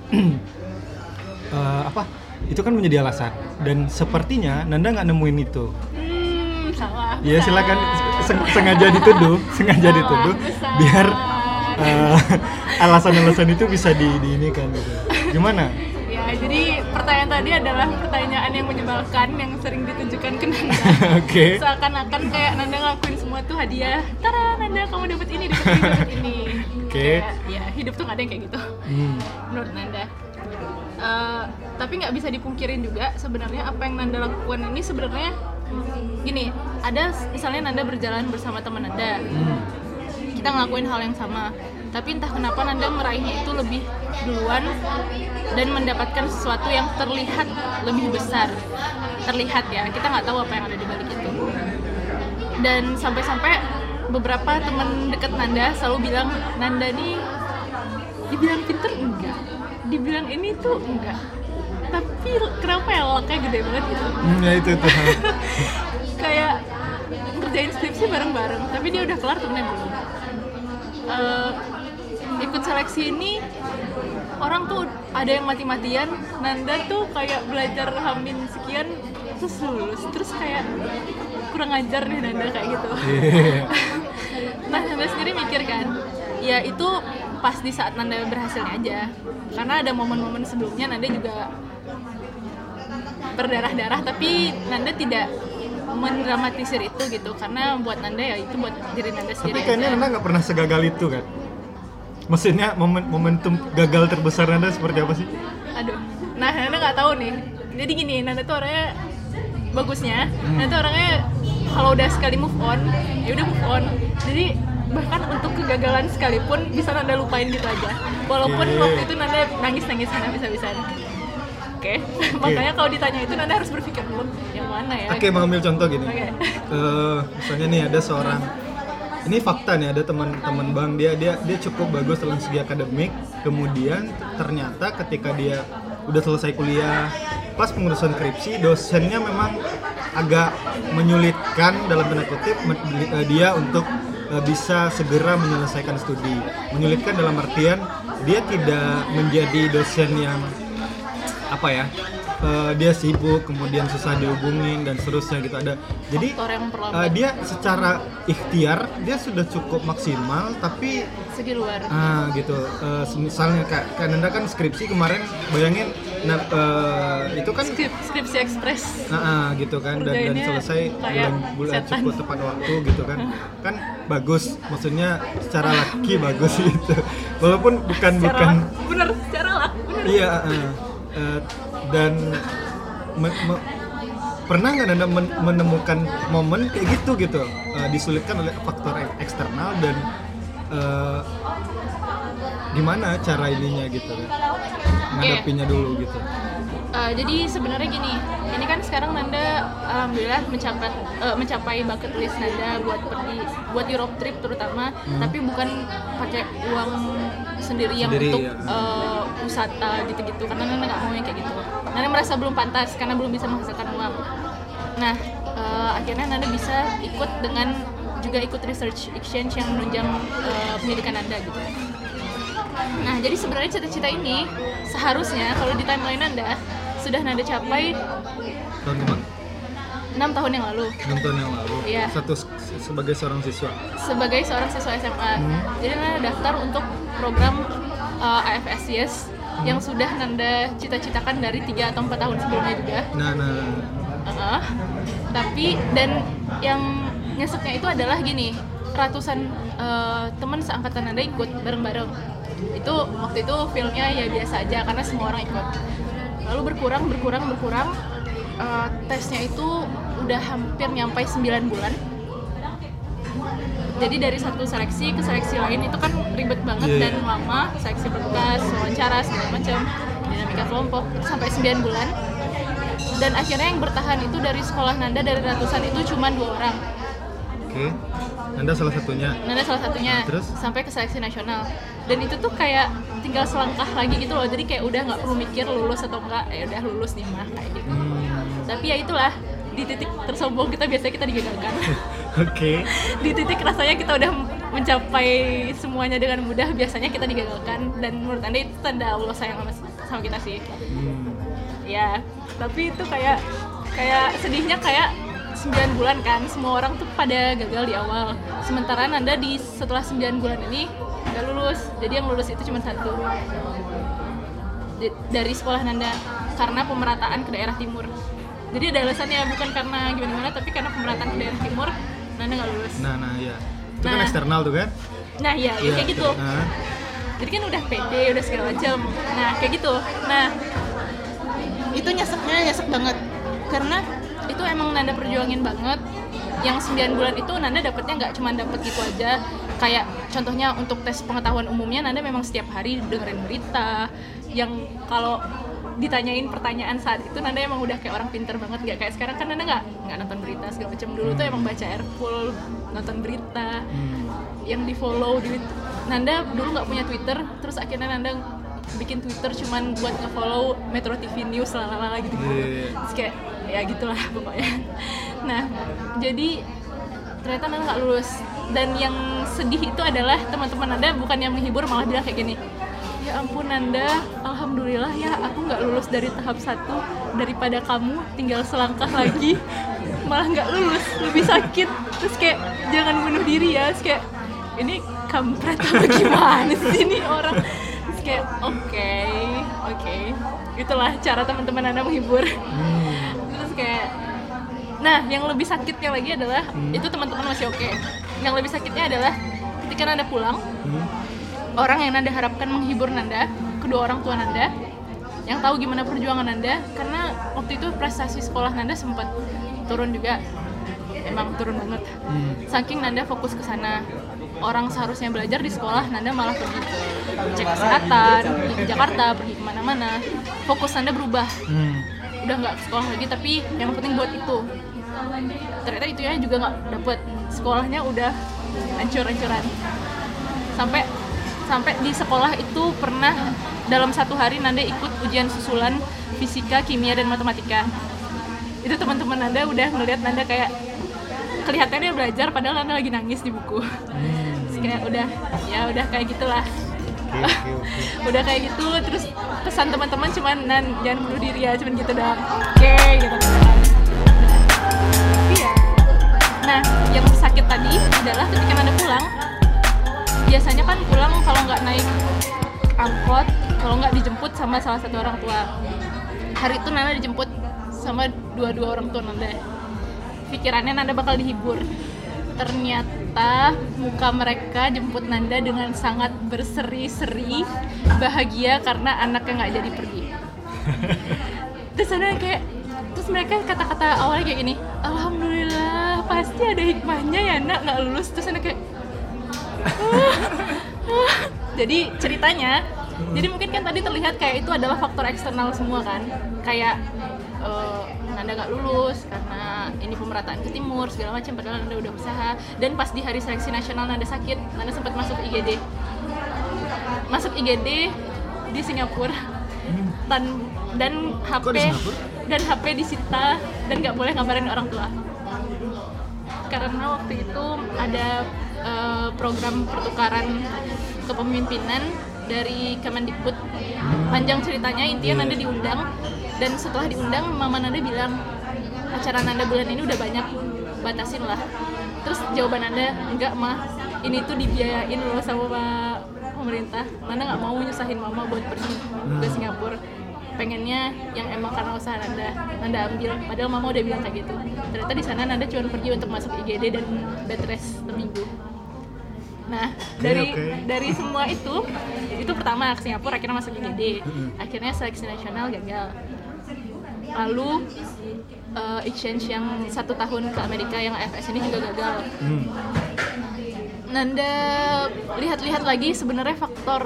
uh, apa? Itu kan menjadi alasan. Dan sepertinya Nanda nggak nemuin itu. Hmm, salah. Ya silakan sengaja dituduh, sengaja dituduh biar uh, alasan-alasan itu bisa di, di ini kan gitu. Gimana? Ya, jadi pertanyaan tadi adalah pertanyaan yang menyebalkan yang sering ditunjukkan ke Nanda. Oke. okay. Seakan-akan kayak Nanda ngelakuin semua tuh hadiah. Tara, Nanda kamu dapat ini, dapat ini, dapat ini. Oke. Okay. Ya, hidup tuh gak ada yang kayak gitu. Hmm. Menurut Nanda. Uh, tapi nggak bisa dipungkirin juga sebenarnya apa yang Nanda lakukan ini sebenarnya gini ada misalnya Nanda berjalan bersama teman Nanda. Kita ngelakuin hal yang sama. Tapi entah kenapa Nanda meraihnya itu lebih duluan dan mendapatkan sesuatu yang terlihat lebih besar. Terlihat ya kita nggak tahu apa yang ada di balik itu. Dan sampai-sampai beberapa teman dekat Nanda selalu bilang Nanda nih dibilang pinter enggak? Dibilang ini tuh enggak tapi kenapa ya laknya gede banget gitu? Hmm, ya itu tuh kayak ngerjain skripsi bareng-bareng tapi dia udah kelar temennya belum. Uh, ikut seleksi ini orang tuh ada yang mati-matian Nanda tuh kayak belajar hamin sekian terus lulus terus kayak kurang ajar nih Nanda kayak gitu. Yeah. nah Nanda sendiri mikir kan ya itu pas di saat Nanda berhasilnya aja. Karena ada momen-momen sebelumnya Nanda juga berdarah-darah tapi Nanda tidak mendramatisir itu gitu. Karena buat Nanda ya itu buat diri Nanda sendiri tapi kayaknya Nanda nggak pernah segagal itu kan? Maksudnya momen momentum gagal terbesar Nanda seperti apa sih? Aduh. Nah Nanda nggak tahu nih. Jadi gini Nanda tuh orangnya bagusnya. Hmm. Nanda tuh orangnya kalau udah sekali move on ya udah move on. Jadi bahkan untuk kegagalan sekalipun bisa Nanda lupain gitu aja. Walaupun yeah. waktu itu Nanda nangis nangis sana bisa okay. makanya kalau ditanya itu nanti harus berpikir dulu yang mana ya? Oke okay, mengambil contoh gini. Okay. uh, misalnya nih ada seorang ini fakta nih ada teman-teman bang dia dia dia cukup bagus dalam segi akademik. Kemudian ternyata ketika dia udah selesai kuliah pas pengurusan skripsi dosennya memang agak menyulitkan dalam tanda kutip eh, dia untuk eh, bisa segera menyelesaikan studi. Menyulitkan dalam artian dia tidak menjadi dosen yang apa ya eh, dia sibuk kemudian susah dihubungin dan seterusnya gitu. Ada jadi eh, dia secara ikhtiar dia sudah cukup maksimal tapi segi luar. Ah gitu. Eh, misalnya kayak kayak Nanda kan skripsi kemarin bayangin nah, eh, itu kan Skrip, skripsi ekspres. Nah, ah, gitu kan dan, dan selesai bulan bulan setan. cukup tepat waktu gitu kan. Kan bagus maksudnya secara laki bagus gitu. Walaupun bukan secara bukan bener secara bener iya ah, eh, dan me- me- pernah nggak anda men- menemukan momen kayak gitu gitu? Eh, disulitkan oleh faktor ek- eksternal dan eh, gimana cara ininya gitu? Menghadapinya dulu gitu Uh, jadi sebenarnya gini, ini kan sekarang Nanda alhamdulillah mencapai uh, mencapai bucket list Nanda buat pergi buat Europe trip terutama, tapi bukan pakai uang sendiri yang Sendiri, untuk ya. uh, wisata gitu-gitu karena Nanda nggak mau yang kayak gitu. Nanda merasa belum pantas karena belum bisa menghasilkan uang. Nah, uh, akhirnya Nanda bisa ikut dengan juga ikut research exchange yang menunjang uh, pendidikan Nanda gitu. Nah, jadi sebenarnya cita-cita ini seharusnya kalau di timeline Anda sudah Nanda capai tahun kemarin 6 tahun yang lalu enam tahun yang lalu Iya. satu se- sebagai seorang siswa sebagai seorang siswa SMA. Hmm. Jadi Nanda daftar untuk program uh, AFSCS yang sudah Nanda cita-citakan dari 3 atau 4 tahun sebelumnya juga. nah nah Uh-uh. Tapi dan yang nyeseknya itu adalah gini, ratusan uh, teman seangkatan Anda ikut bareng-bareng. Itu waktu itu filmnya ya biasa aja karena semua orang ikut. Lalu berkurang, berkurang, berkurang. Uh, tesnya itu udah hampir nyampe 9 bulan. Jadi dari satu seleksi ke seleksi lain itu kan ribet banget Iya, dan lama, seleksi berkas, wawancara segala macam, dinamika kelompok itu sampai 9 bulan. Dan akhirnya yang bertahan itu dari sekolah Nanda dari ratusan itu cuma dua orang oke anda salah satunya. Nanda salah satunya. Nah, terus? sampai ke seleksi nasional. Dan itu tuh kayak tinggal selangkah lagi gitu loh. Jadi kayak udah nggak perlu mikir lulus atau enggak ya udah lulus nih mah kayak gitu. Hmm, tapi ya itulah di titik tersombong kita biasanya kita digagalkan. Oke. Di titik rasanya kita udah mencapai semuanya dengan mudah biasanya kita digagalkan. Dan menurut anda itu tanda Allah sayang sama, sama kita sih. Hmm, ya tapi itu kayak kayak sedihnya kayak 9 bulan kan semua orang tuh pada gagal di awal. Sementara Nanda di setelah 9 bulan ini nggak lulus. Jadi yang lulus itu cuma satu. Dari sekolah Nanda karena pemerataan ke daerah timur. Jadi ada alasannya bukan karena gimana-gimana tapi karena pemerataan ke daerah timur Nanda nggak lulus. Nah nah ya itu kan Nah. eksternal tuh kan? Nah iya ya, kayak gitu. nah, jadi kan udah pede udah segala macam. Nah kayak gitu. Nah itu nyeseknya nyesek banget. Karena itu emang Nanda perjuangin banget. Yang 9 bulan itu Nanda dapetnya nggak cuma dapet gitu aja. Kayak contohnya untuk tes pengetahuan umumnya Nanda memang setiap hari dengerin berita. Yang kalau ditanyain pertanyaan saat itu Nanda emang udah kayak orang pinter banget. Nggak kayak sekarang kan Nanda nggak nggak nonton berita segala macam. Dulu tuh emang baca airful nonton berita. Hmm, yang di follow di Nanda dulu nggak punya Twitter terus akhirnya Nanda bikin Twitter cuman buat nge-follow Metro TV News lalala gitu gitu. Iya. terus kayak ya gitulah pokoknya. Nah jadi ternyata Nanda nggak lulus. Dan yang sedih itu adalah teman-teman Nanda bukan yang menghibur malah bilang kayak gini ya ampun Nanda alhamdulillah ya aku nggak lulus dari tahap satu. Daripada kamu tinggal selangkah lagi malah nggak lulus lebih sakit. Terus kayak jangan bunuh diri ya. Terus kayak ini kampret apa gimana sih ini orang kayak oke oke. Itulah cara teman-teman anda menghibur. Hmm, terus kayak nah yang lebih sakitnya lagi adalah Hmm. itu teman-teman masih oke. Yang lebih sakitnya adalah ketika Nanda pulang hmm, orang yang Nanda harapkan menghibur Nanda, kedua orang tua Nanda, yang tahu gimana perjuangan Nanda, karena waktu itu prestasi sekolah Nanda sempat turun juga, emang turun banget. hmm. Saking Nanda fokus ke sana, orang seharusnya belajar di sekolah, Nanda malah pergi ke cek kesehatan, pergi ke Jakarta, pergi ke mana-mana. Fokus Nanda berubah, Hmm. udah nggak sekolah lagi, tapi yang penting buat itu. Ternyata itu ya juga nggak dapet, sekolahnya udah hancur-hancuran sampai sampai di sekolah itu pernah dalam satu hari Nanda ikut ujian susulan fisika, kimia dan matematika. Itu teman-teman Nanda udah ngelihat Nanda kayak kelihatannya belajar padahal Nanda lagi nangis di buku. Hmm. Kayak udah ya udah kayak gitulah. Udah kayak gitu terus pesan teman-teman cuman nan jangan bunuh diri ya cuman gitu doang. Oke gitu. Kan iya. Nah yang sakit tadi adalah ketika nanda pulang biasanya kan pulang kalau nggak naik angkot kalau nggak dijemput sama salah satu orang tua. Hari itu Nanda dijemput sama dua-dua orang tua Nanda. Pikirannya Nanda bakal dihibur. Ternyata muka mereka jemput Nanda dengan sangat berseri-seri bahagia karena anaknya nggak jadi pergi. Terus Nanda kayak terus mereka kata-kata awalnya kayak gini alhamdulillah pasti ada hikmahnya ya nak nggak lulus. Terus Nanda kayak jadi ceritanya jadi mungkin kan tadi terlihat kayak itu adalah faktor eksternal semua kan? Kayak eh, Nanda nggak lulus karena ini pemerataan ke timur segala macam padahal Nanda udah usaha. Dan pas di hari seleksi nasional Nanda sakit Nanda sempat masuk IGD masuk IGD di Singapura. Dan dan HP dan HP disita dan nggak boleh ngabarin orang tua. Karena waktu itu ada eh, program pertukaran kepemimpinan dari Kemendikbud. Panjang ceritanya intinya Iya. Nanda diundang dan setelah diundang mama Nanda bilang acara Nanda bulan ini udah banyak batasin lah. Terus jawaban Nanda enggak mah ini tuh dibiayain loh sama Pak pemerintah. Nanda nggak mau nyusahin mama buat pergi ke Singapura. Pengennya yang emang karena usaha Nanda Nanda ambil. Padahal mama udah bilang kayak gitu. Ternyata di sana Nanda cuma pergi untuk masuk IGD dan bed rest seminggu. Nah dari oke. dari semua itu itu pertama ke Singapura akhirnya masuk IGD akhirnya seleksi nasional gagal lalu eh, exchange yang satu tahun ke Amerika yang AFS ini juga gagal. Hmm. Nanda lihat-lihat lagi sebenarnya faktor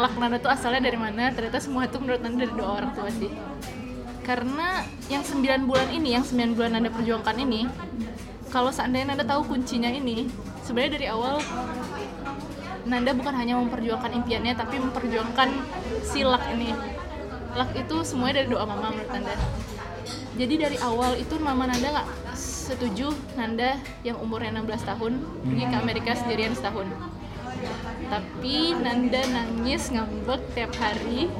luck Nanda tuh asalnya dari mana. Ternyata semua itu menurut Nanda dari doa orang tua sih. Karena yang 9 bulan ini yang 9 bulan Nanda perjuangkan ini kalau seandainya Nanda tahu kuncinya ini sebenarnya dari awal Nanda bukan hanya memperjuangkan impiannya tapi memperjuangkan si luck ini luck itu semuanya dari doa mama menurut Nanda. Jadi dari awal itu mama Nanda nggak setuju Nanda yang umurnya 16 tahun pergi ke Amerika sendirian setahun. Tapi Nanda nangis ngambek tiap hari.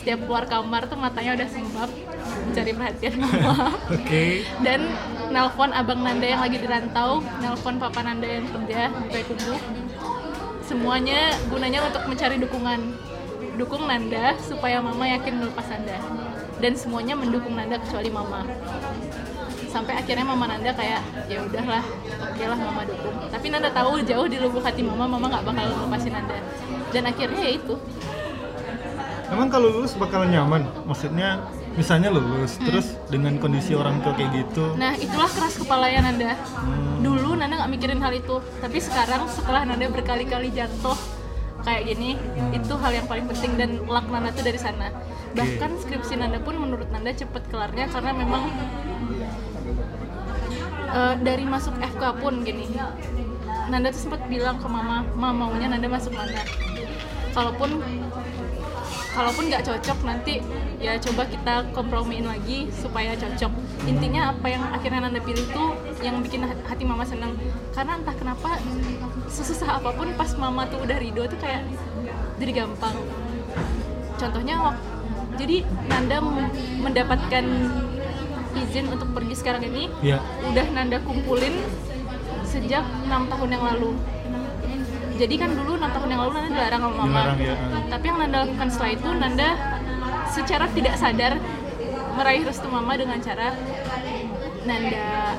Setiap keluar kamar tuh matanya udah sembab mencari perhatian mama. Oke. dan nelpon abang Nanda yang lagi di rantau nelpon papa Nanda yang kerja di Payakumbuh. Semuanya gunanya untuk mencari dukungan dukung Nanda supaya mama yakin melepas Nanda. Dan semuanya mendukung Nanda kecuali mama. Sampai akhirnya mama Nanda kayak ya udahlah oke lah mama dukung. Tapi Nanda tahu jauh di lubuk hati mama mama nggak bakal lepasin Nanda. Dan akhirnya ya itu. Emang kalau lulus bakalan nyaman? Maksudnya misalnya lulus terus dengan kondisi orang tua kayak gitu. Nah itulah keras kepalanya Nanda. Dulu Nanda nggak mikirin hal itu, tapi sekarang setelah Nanda berkali-kali jatuh kayak gini, itu hal yang paling penting dan luck Nanda tuh dari sana. Bahkan skripsi Nanda pun menurut Nanda cepet kelarnya karena memang eh, dari masuk FK pun gini. Nanda tuh sempat bilang ke mama, mama maunya Nanda masuk mana? Kalaupun kalaupun nggak cocok nanti ya coba kita kompromiin lagi supaya cocok intinya apa yang akhirnya Nanda pilih tuh yang bikin hat- hati mama seneng karena entah kenapa sesusah apa pun pas mama tuh udah ridho tuh kayak jadi gampang contohnya wak- jadi Nanda mendapatkan izin untuk pergi sekarang ini Ya. udah Nanda kumpulin sejak enam tahun yang lalu jadi kan dulu enam tahun yang lalu Nanda dilarang sama mama Dilarang, ya. tapi yang Nanda lakukan setelah itu Nanda secara tidak sadar meraih restu mama dengan cara Nanda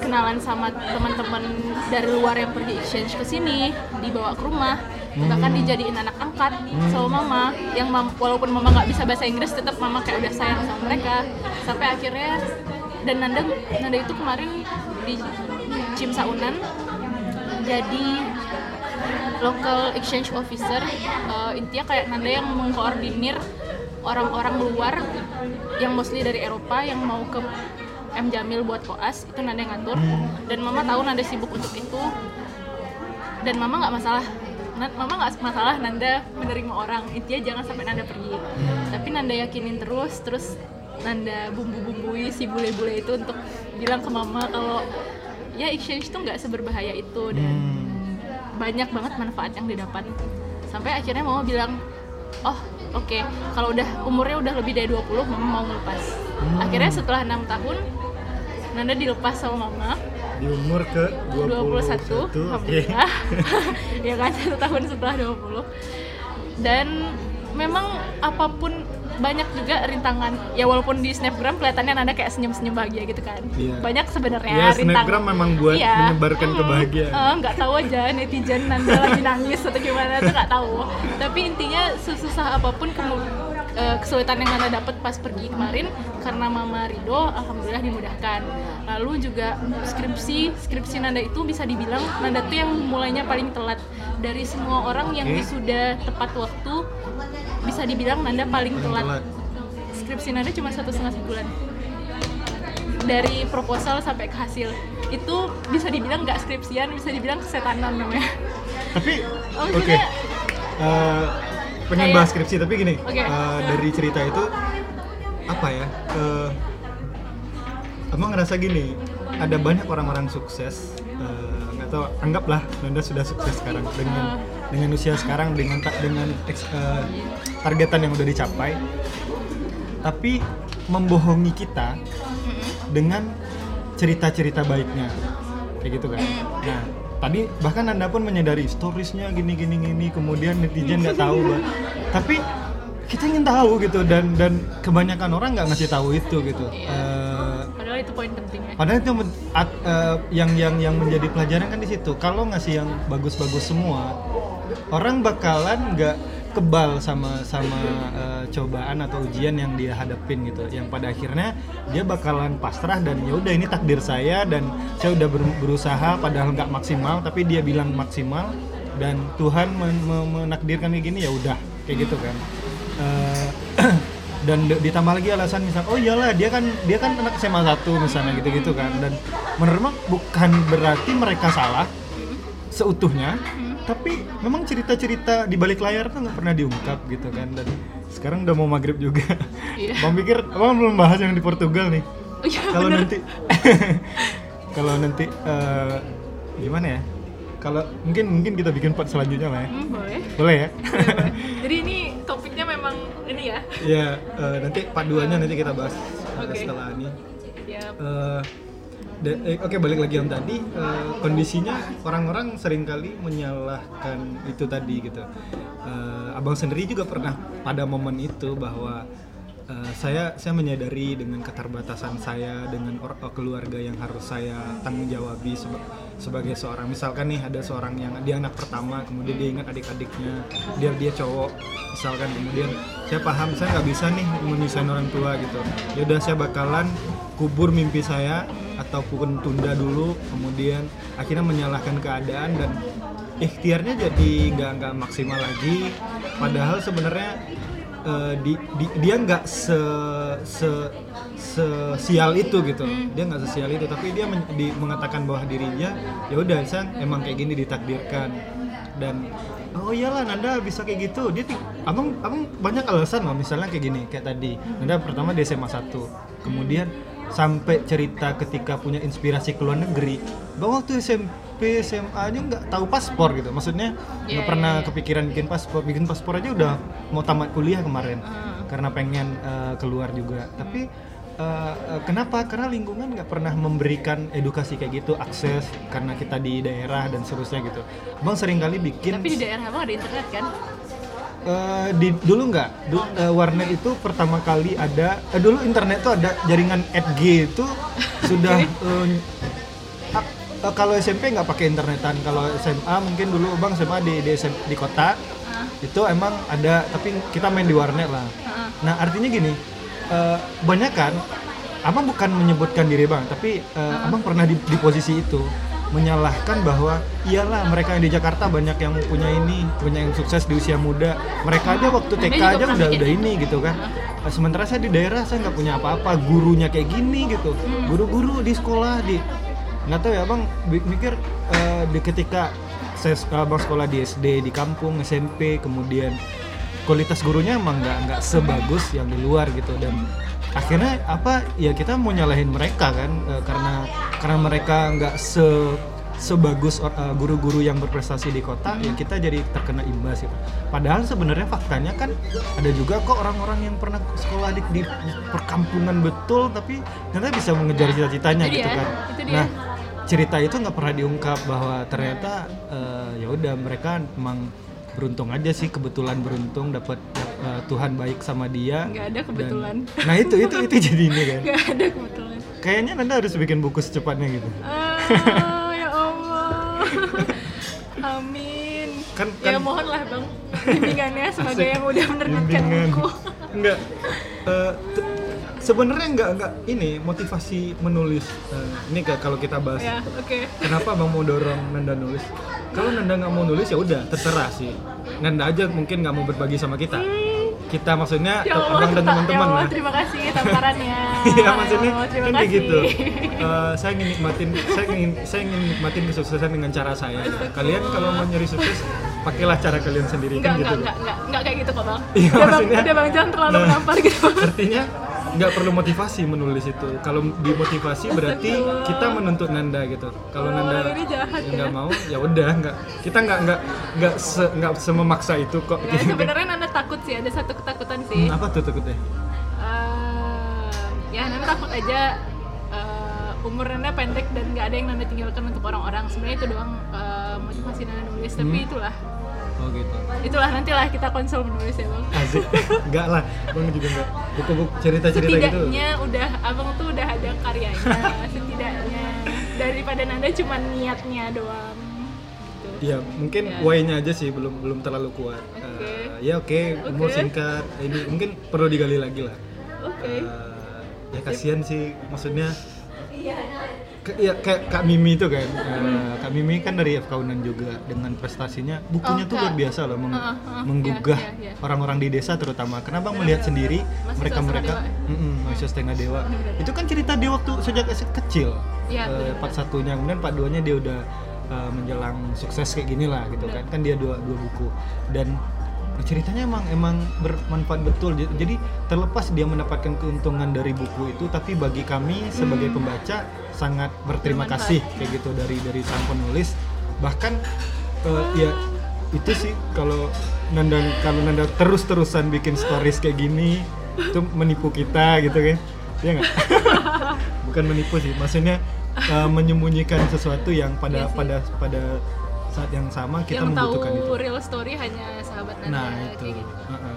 kenalan sama teman-teman dari luar yang pergi exchange ke sini dibawa ke rumah bahkan dijadiin anak angkat sama mama. Yang mam- walaupun mama nggak bisa bahasa Inggris tetap mama kayak udah sayang sama mereka. Sampai akhirnya dan Nanda Nanda itu kemarin di Cim Saunan jadi local exchange officer. Eh, intinya kayak Nanda yang mengkoordinir orang-orang luar yang mostly dari Eropa yang mau ke M Jamil buat koas itu Nanda yang ngatur. Dan Mama tahu Nanda sibuk untuk itu. Dan Mama nggak masalah. Mama nggak masalah Nanda menerima orang. Intinya jangan sampai Nanda pergi. Tapi Nanda yakinin terus terus Nanda bumbu-bumbui si bule-bule itu untuk bilang ke Mama kalau ya exchange tuh nggak seberbahaya itu. Dan Hmm. banyak banget manfaat yang didapat. Sampai akhirnya mama bilang oh oke kalau udah umurnya udah lebih dari 20 mama mau ngelepas. Hmm. akhirnya setelah enam tahun Nanda dilepas sama mama. Di umur ke 21, 21 oke. alhamdulillah. Ya kan satu tahun setelah 20 dan memang apa pun banyak juga rintangan. Ya walaupun di snapgram kelihatannya Nanda kayak senyum-senyum bahagia gitu kan. Iya. banyak sebenarnya Ya, rintangan. snapgram memang buat menyebarkan Mm, kebahagiaan. eh, nggak tahu aja netizen Nanda lagi nangis atau gimana tuh nggak tahu. Tapi intinya sesusah apa pun kemu- eh, kesulitan yang Nanda dapat pas pergi kemarin karena Mama Rido alhamdulillah dimudahkan. Lalu juga skripsi skripsi Nanda itu bisa dibilang Nanda tuh yang mulainya paling telat. Dari semua orang yang sudah tepat waktu bisa dibilang Nanda paling telat. skripsi Nanda cuma satu setengah bulan dari proposal sampai ke hasil itu bisa dibilang nggak skripsian bisa dibilang kesetanan namanya. Tapi Oh, oke. Maksudnya- Eh, pengen Kayak- bahas skripsi tapi gini Oke. eh, dari cerita itu apa ya eh, abang ngerasa gini ada banyak orang-orang sukses eh, nggak tahu anggaplah Nanda sudah sukses sekarang dengan dengan usia sekarang dengan ta- dengan eh, targetan yang udah dicapai. Tapi membohongi kita dengan cerita-cerita baiknya. Kayak gitu kan? Nah tadi bahkan anda pun menyadari storiesnya gini gini gini kemudian netizen nggak tahu Mbak. tapi kita ingin tahu gitu dan dan kebanyakan orang nggak ngasih tahu itu gitu Eh, padahal itu poin pentingnya Padahal itu at- eh, yang yang yang menjadi pelajaran kan di situ. Kalau ngasih yang bagus-bagus semua, orang bakalan nggak kebal sama sama eh, cobaan atau ujian yang dia hadapin gitu. Yang pada akhirnya dia bakalan pasrah dan ya udah ini takdir saya dan saya udah ber- berusaha padahal nggak maksimal tapi dia bilang maksimal dan Tuhan men- men- menakdirkan kayak gini ya udah kayak gitu kan. Eh, dan ditambah lagi alasan misal oh iyalah dia kan dia kan anak SMA 1 misalnya gitu-gitu kan dan menurut bukan berarti mereka salah seutuhnya tapi memang cerita-cerita di balik layar tuh nggak pernah diungkap gitu kan. Dan sekarang udah mau maghrib juga. Iya. Bang pikir abang belum bahas yang di Portugal nih. Oh iya kalau nanti kalau nanti eh, gimana ya? Kalau mungkin mungkin kita bikin part selanjutnya lah ya. Hmm, boleh. Boleh ya? Boleh, boleh. jadi ini topiknya memang ini ya. Ya eh, nanti part 2 nya nanti kita bahas eh, Oke. setelah ini. Ya Eh, da- eh, Oke balik lagi yang tadi eh, kondisinya orang-orang sering kali menyalahkan itu tadi gitu. Eh, abang sendiri juga pernah pada momen itu bahwa eh, saya saya menyadari dengan keterbatasan saya dengan or- keluarga yang harus saya tanggung jawabi seba- sebagai seorang misalkan nih ada seorang yang dia anak pertama kemudian dia ingat adik-adiknya dia dia cowok misalkan kemudian saya paham saya nggak bisa nih menyusahin orang tua gitu ya udah saya bakalan kubur mimpi saya ataupun tunda dulu kemudian akhirnya menyalahkan keadaan dan ikhtiarnya jadi nggak nggak maksimal lagi. Padahal sebenarnya eh, di, di- dia nggak se se sesial itu gitu. Dia nggak sesial itu tapi dia men- di- mengatakan bahwa dirinya ya udah saya emang kayak gini ditakdirkan. Dan oh iyalah Nanda bisa kayak gitu. Dia abang abang banyak alasan loh misalnya kayak gini kayak tadi. Nanda pertama di SMA 1 kemudian sampai cerita ketika punya inspirasi ke luar negeri bahwa waktu SMP SMA aja nggak tahu paspor gitu. Maksudnya nggak Iya, pernah iya, iya. kepikiran bikin paspor. Bikin paspor aja udah mau tamat kuliah kemarin Ah. karena pengen eh, keluar juga. Tapi eh, kenapa? Karena lingkungan nggak pernah memberikan edukasi kayak gitu akses karena kita di daerah dan seterusnya gitu. Bang sering kali bikin tapi di daerah abang ada internet kan Eh, di dulu nggak? Du- eh, warnet itu pertama kali ada eh, dulu internet tuh ada jaringan 8G itu sudah ak- eh, kalau SMP nggak pakai internetan. Kalau SMA mungkin dulu bang SMA di di, SM di kota. Ah. itu emang ada tapi kita main di warnet lah. Ah. nah artinya gini eh, banyak kan abang bukan menyebutkan diri bang tapi eh, abang pernah di, di posisi itu menyalahkan bahwa iyalah mereka yang di Jakarta banyak yang punya ini banyak yang sukses di usia muda. Mereka aja waktu TK aja udah udah ini gitu kan. Eh, sementara saya di daerah saya nggak punya apa-apa gurunya kayak gini gitu. Hmm. guru-guru di sekolah di nggak tahu ya bang mikir eh, di ketika saya sek- abang sekolah di SD di kampung SMP kemudian kualitas gurunya emang nggak nggak sebagus yang di luar gitu. Dan akhirnya apa ya kita mau nyalahin mereka kan eh, karena karena mereka nggak se sebagus uh, guru-guru yang berprestasi di kota ya kita jadi terkena imbas gitu. Padahal sebenarnya faktanya kan ada juga kok orang-orang yang pernah sekolah di, di perkampungan betul tapi ternyata bisa mengejar cita-citanya itu gitu dia, kan. itu dia. Nah, cerita itu nggak pernah diungkap bahwa ternyata eh, ya udah mereka emang beruntung aja sih kebetulan beruntung dapat eh, Tuhan baik sama dia. Nggak ada Dan- kebetulan. nah itu itu itu jadi ini kan. Gak ada kebetulan. Kayaknya Nanda harus bikin buku secepatnya gitu. Ah, ya Allah. Amin. Kan ya kan mohonlah bang bimbingannya sebagai Asik. yang udah menerbitkan buku. Enggak. Eh, t- sebenarnya enggak enggak ini motivasi menulis. Eh, ini kayak kalau kita bahas ya oke. kenapa bang mau dorong Nanda nulis kalau Nanda nggak mau nulis ya udah terserah sih Nanda aja mungkin nggak mau berbagi sama kita kita maksudnya Ya Allah, abang dan terta- teman-teman ya Allah, terima kasih tamparannya. Iya maksudnya Ya Allah, kan kayak gitu. Eh, saya ingin nikmatin, saya ingin saya ingin nikmatin kesuksesan dengan cara saya. Kalian kalau mau nyari sukses, pakailah cara kalian sendiri Enggak, kan enggak, gitu. enggak, enggak, enggak kayak gitu kok bang. Udah bang, maksudnya- udah bang jangan terlalu Nah, menampar gitu. Artinya nggak perlu motivasi menulis itu. Kalau dimotivasi berarti kita menuntut Nanda gitu. Kalau Oh, Nanda jahat ya. nggak mau, ya udah nggak. Kita nggak nggak nggak se, nggak sememaksa itu kok. Kan. sebenarnya Nanda takut sih, ada satu ketakutan sih. Hmm, apa tuh takutnya? Eh, ya Nanda takut aja eh, umur Nanda pendek dan nggak ada yang Nanda tinggalkan untuk orang-orang. Sebenarnya itu doang eh, motivasi Nanda nulis. Tapi Hmm. itulah, Oh gitu. itulah nantilah kita konsol menulis ya bang. Asik. Enggak lah, bang juga enggak. Buku-buku cerita-cerita gitu. Setidaknya udah abang tuh udah ada karyanya. setidaknya daripada Nanda cuma niatnya doang. Gitu. Ya mungkin Ya. why-nya aja sih belum belum terlalu kuat. Oke. Eh, ya oke, umur Oke. singkat. Ini mungkin perlu digali lagi lah. Oke. Eh, ya kasihan sih, maksudnya. Ya kayak Kak Mimi itu kan. Kak Mimi kan dari FK Unan juga dengan prestasinya bukunya Oh, tuh luar biasa loh meng- Uh, uh, menggugah iya, iya, iya. orang-orang di desa terutama. Kenapa melihat sendiri Mahasiswa mereka mereka setengah masih setengah dewa. Itu kan cerita dia waktu sejak kecil. Iya, Eh, bener-bener. part satunya kemudian part duanya dia udah uh, menjelang sukses kayak gini lah gitu kan kan dia dua dua buku dan ceritanya emang emang bermanfaat betul. Jadi terlepas dia mendapatkan keuntungan dari buku itu tapi bagi kami sebagai pembaca sangat berterima Hmm. Bermanfaat. kasih kayak gitu dari dari sang penulis. Bahkan uh, ya itu sih kalau Nanda kalau Nanda terus-terusan bikin stories kayak gini itu menipu kita gitu kan. Ya nggak? Bukan menipu sih maksudnya uh, menyembunyikan sesuatu yang pada Iya pada pada saat yang sama kita yang tahu membutuhkan itu real story hanya sahabat Nanda nah itu kayak gitu. Heeh.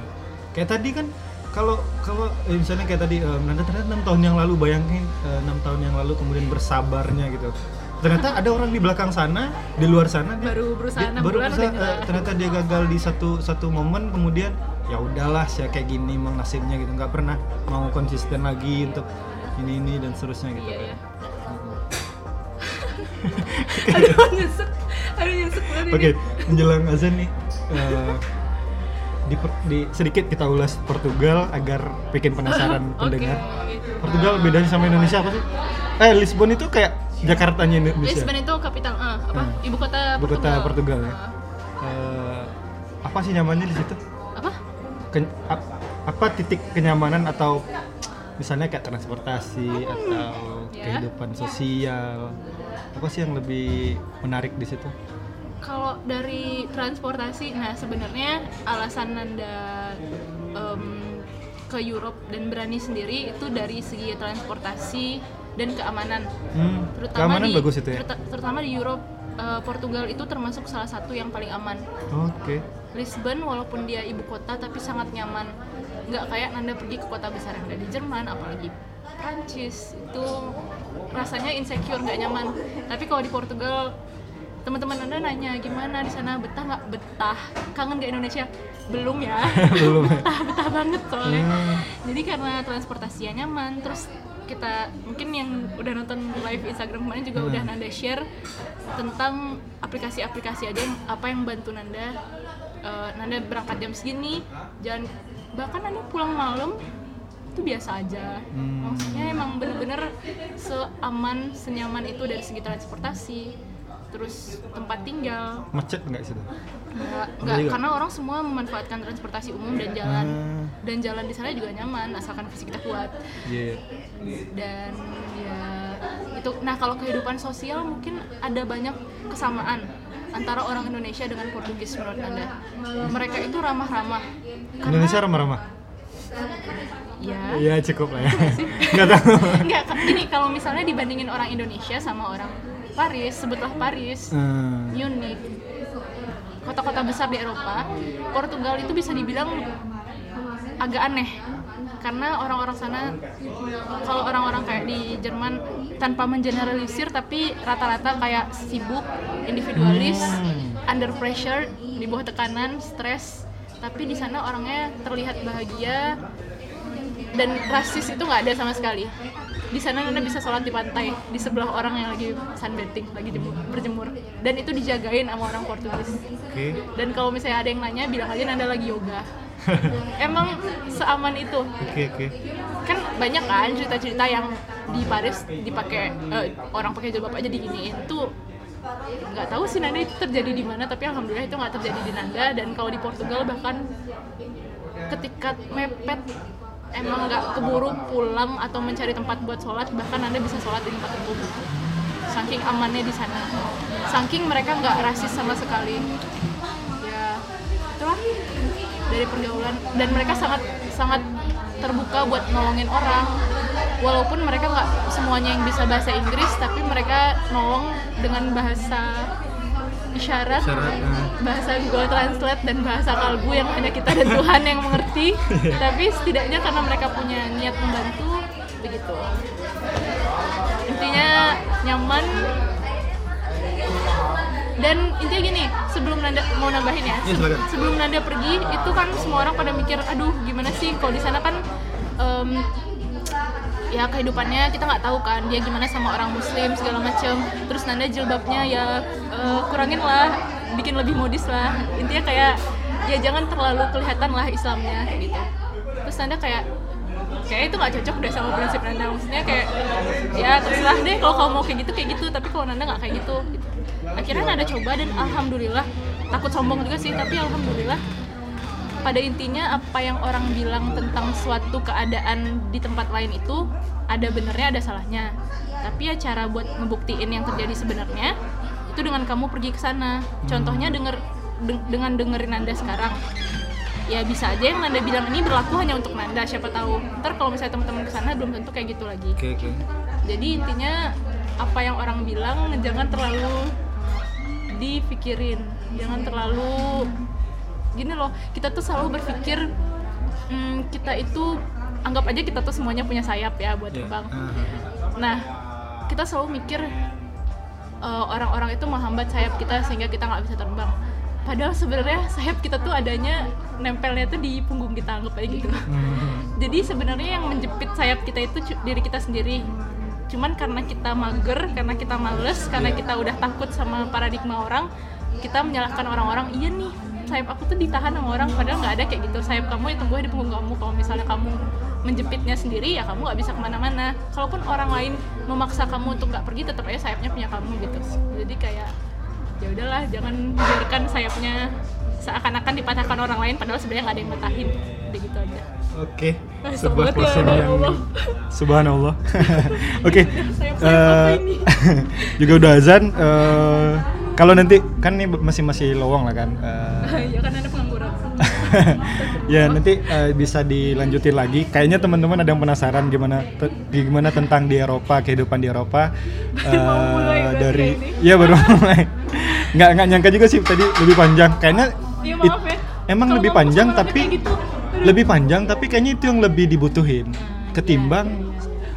kayak tadi kan kalau kalau eh, misalnya kayak tadi eh, Nanda ternyata enam tahun yang lalu bayangin eh, enam tahun yang lalu kemudian bersabarnya gitu ternyata ada orang di belakang sana di luar sana dia, Baru berusaha dia- baru bulan berusaha, eh, ternyata dia gagal di satu satu momen kemudian ya udahlah saya kayak gini emang nasibnya gitu nggak pernah mau konsisten lagi untuk ini ini dan seterusnya gitu Iya, kan. iya. Aduh nyesek aduh Oke, menjelang azan nih eh, di, di- sedikit kita ulas Portugal agar bikin penasaran pendengar. gitu. Portugal bedanya sama Indonesia apa sih? Eh, Lisbon itu kayak Jakartanya Indonesia. Lisbon itu kapital eh, apa Hmm. ibu kota Ibu kota Portugal ya. Eh, apa sih nyamannya di situ? apa Ken- ap- apa titik kenyamanan atau misalnya kayak transportasi atau ya. kehidupan sosial? Apa sih yang lebih menarik di situ? Kalau dari transportasi nah sebenarnya alasan Nanda em, ke Europe dan berani sendiri itu dari segi transportasi dan keamanan. Hmm, terutama keamanan di bagus itu ya. teruta- terutama di Europe eh, Portugal itu termasuk salah satu yang paling aman. Oke. Lisbon walaupun dia ibu kota tapi sangat nyaman. Nggak kayak Nanda pergi ke kota besar yang ada di Jerman apalagi Prancis. Itu rasanya insecure nggak nyaman. Tapi kalau di Portugal teman-teman Nanda nanya gimana di sana betah nggak betah kangen nggak Indonesia belum ya Belum. betah betah banget soalnya Hmm. jadi karena transportasinya nyaman terus kita mungkin yang udah nonton live Instagram kemarin juga Hmm. udah Nanda share tentang aplikasi-aplikasi aja yang, apa yang bantu Nanda Eh, Nanda berangkat jam segini jangan bahkan Nanda pulang malam itu biasa aja Hmm. maksudnya emang bener-bener seaman senyaman itu dari segi transportasi terus tempat tinggal. Macet nggak sih? Enggak juga? karena orang semua memanfaatkan transportasi umum dan jalan. Ah. dan jalan di sana juga nyaman asalkan fisik kita kuat. Iya. dan ya itu. Nah kalau kehidupan sosial mungkin ada banyak kesamaan antara orang Indonesia dengan Portugis menurut anda. Mereka itu ramah-ramah. Indonesia ramah-ramah? Ya. Iya cukup lah ya. Nggak tahu. Enggak, ka- gini kalau misalnya dibandingin orang Indonesia sama orang Paris, sebutlah Paris, Hmm. Munich, kota-kota besar di Eropa, Portugal itu bisa dibilang agak aneh karena orang-orang sana kalau orang-orang kayak di Jerman tanpa mengeneralisir tapi rata-rata kayak sibuk, individualis, Hmm. under pressure, di bawah tekanan, stres. Tapi di sana orangnya terlihat bahagia dan rasis itu nggak ada sama sekali. Di sana anda bisa sholat di pantai di sebelah orang yang lagi sunbathing, lagi jemur, berjemur, dan itu dijagain sama orang Portugis. oke Dan kalau misalnya ada yang nanya, bilang aja anda lagi yoga. Emang seaman itu. oke oke Kan banyak kan cerita-cerita yang di Paris dipakai eh, orang pakai jilbab aja diginiin tuh nggak tahu sih Nanda itu terjadi di mana tapi alhamdulillah itu nggak terjadi di Nanda dan kalau di Portugal bahkan ketika mepet emang nggak keburu pulang atau mencari tempat buat sholat bahkan anda bisa sholat di tempat itu saking amannya di sana. Saking mereka nggak rasis sama sekali. Ya itulah dari pergaulan. Dan mereka sangat sangat terbuka buat nolongin orang. Walaupun mereka nggak semuanya yang bisa bahasa Inggris tapi mereka nolong dengan bahasa isyarat Isyarat, nah. bahasa Google Translate dan bahasa kalbu yang hanya kita dan Tuhan yang mengerti tapi setidaknya karena mereka punya niat membantu begitu intinya nyaman dan intinya gini sebelum Nanda mau nambahin ya Iya, silakan. sebelum Nanda pergi itu kan semua orang pada mikir aduh gimana sih kalau di sana kan em, ya kehidupannya kita nggak tahu kan dia gimana sama orang muslim segala macem. Terus Nanda jilbabnya ya eh, kurangin lah bikin lebih modis lah. Intinya kayak ya jangan terlalu kelihatan lah Islamnya gitu. Terus Nanda kayak kayak itu nggak cocok deh sama prinsip Nanda. Maksudnya kayak ya terserah deh kalau kamu mau kayak gitu kayak gitu. Tapi kalau Nanda nggak kayak gitu gitu. akhirnya Nanda coba dan alhamdulillah takut sombong juga sih. Tapi alhamdulillah pada intinya apa yang orang bilang tentang suatu keadaan di tempat lain itu ada benernya ada salahnya. Tapi ya cara buat ngebuktiin yang terjadi sebenarnya itu dengan kamu pergi ke sana. Contohnya denger deng- dengan dengerin Nanda sekarang. Ya bisa aja yang Nanda bilang ini berlaku hanya untuk Nanda siapa tahu. Ntar kalau misalnya teman-teman ke sana belum tentu kayak gitu lagi. Oke oke. Jadi intinya apa yang orang bilang jangan terlalu dipikirin. Jangan terlalu gini loh kita tuh selalu berpikir hmm, kita itu anggap aja kita tuh semuanya punya sayap ya buat Iya. terbang. Ah, nah kita selalu mikir eh, orang-orang itu menghambat sayap kita sehingga kita nggak bisa terbang. Padahal sebenarnya sayap kita tuh adanya nempelnya tuh di punggung kita anggap aja gitu. Hmm. jadi sebenarnya yang menjepit sayap kita itu diri kita sendiri. Cuman karena kita mager karena kita males karena kita udah takut sama paradigma orang kita menyalahkan orang-orang iya nih sayap aku tuh ditahan sama orang padahal nggak ada kayak gitu. Sayap kamu ya tumbuh di punggung kamu. Kalau misalnya kamu menjepitnya sendiri ya kamu nggak bisa ke mana-mana. Kalaupun orang lain memaksa kamu untuk nggak pergi tetap aja sayapnya punya kamu gitu. Jadi kayak ya udahlah jangan biarkan sayapnya seakan-akan dipatahkan orang lain padahal sebenarnya nggak ada yang matahin. Udah gitu aja. Oke, Ah, sebuah sobat ya, ya yang Allah. subhanallah. Oke, Sayap-sayap apa eh, juga udah azan. eh, kalau nanti kan ini masih masih lowong lah kan. eh, ya kan ada pengangguran ya nanti eh, bisa dilanjutin lagi. Kayaknya teman-teman ada yang penasaran gimana te- gimana tentang di Eropa kehidupan di Eropa berarti dari ya ini. iya baru mulai. Nggak nggak nyangka juga sih tadi lebih panjang. Kayaknya Iya it- maaf ya. emang Kalau lebih panjang tapi gitu, lebih panjang tapi kayaknya itu yang lebih dibutuhin Hmm, ketimbang iya,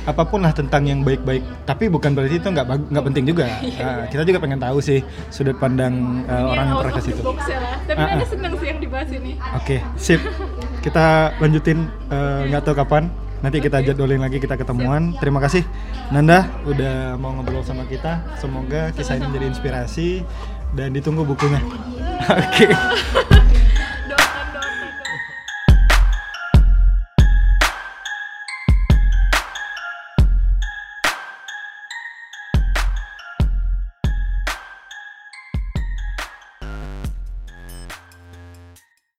apa pun lah tentang yang baik-baik. Tapi bukan berarti itu nggak nggak penting juga. Iya. Nah, kita juga pengen tahu sih sudut pandang uh, orang yang ya lah. Tapi Ah, ada ah. seneng sih yang dibahas ini. oke sip. Kita lanjutin uh, nggak tahu kapan. Nanti kita jadwalin lagi kita ketemuan. Terima kasih. Nanda udah mau ngobrol sama kita. Semoga kisah ini menjadi inspirasi dan ditunggu bukunya. Oke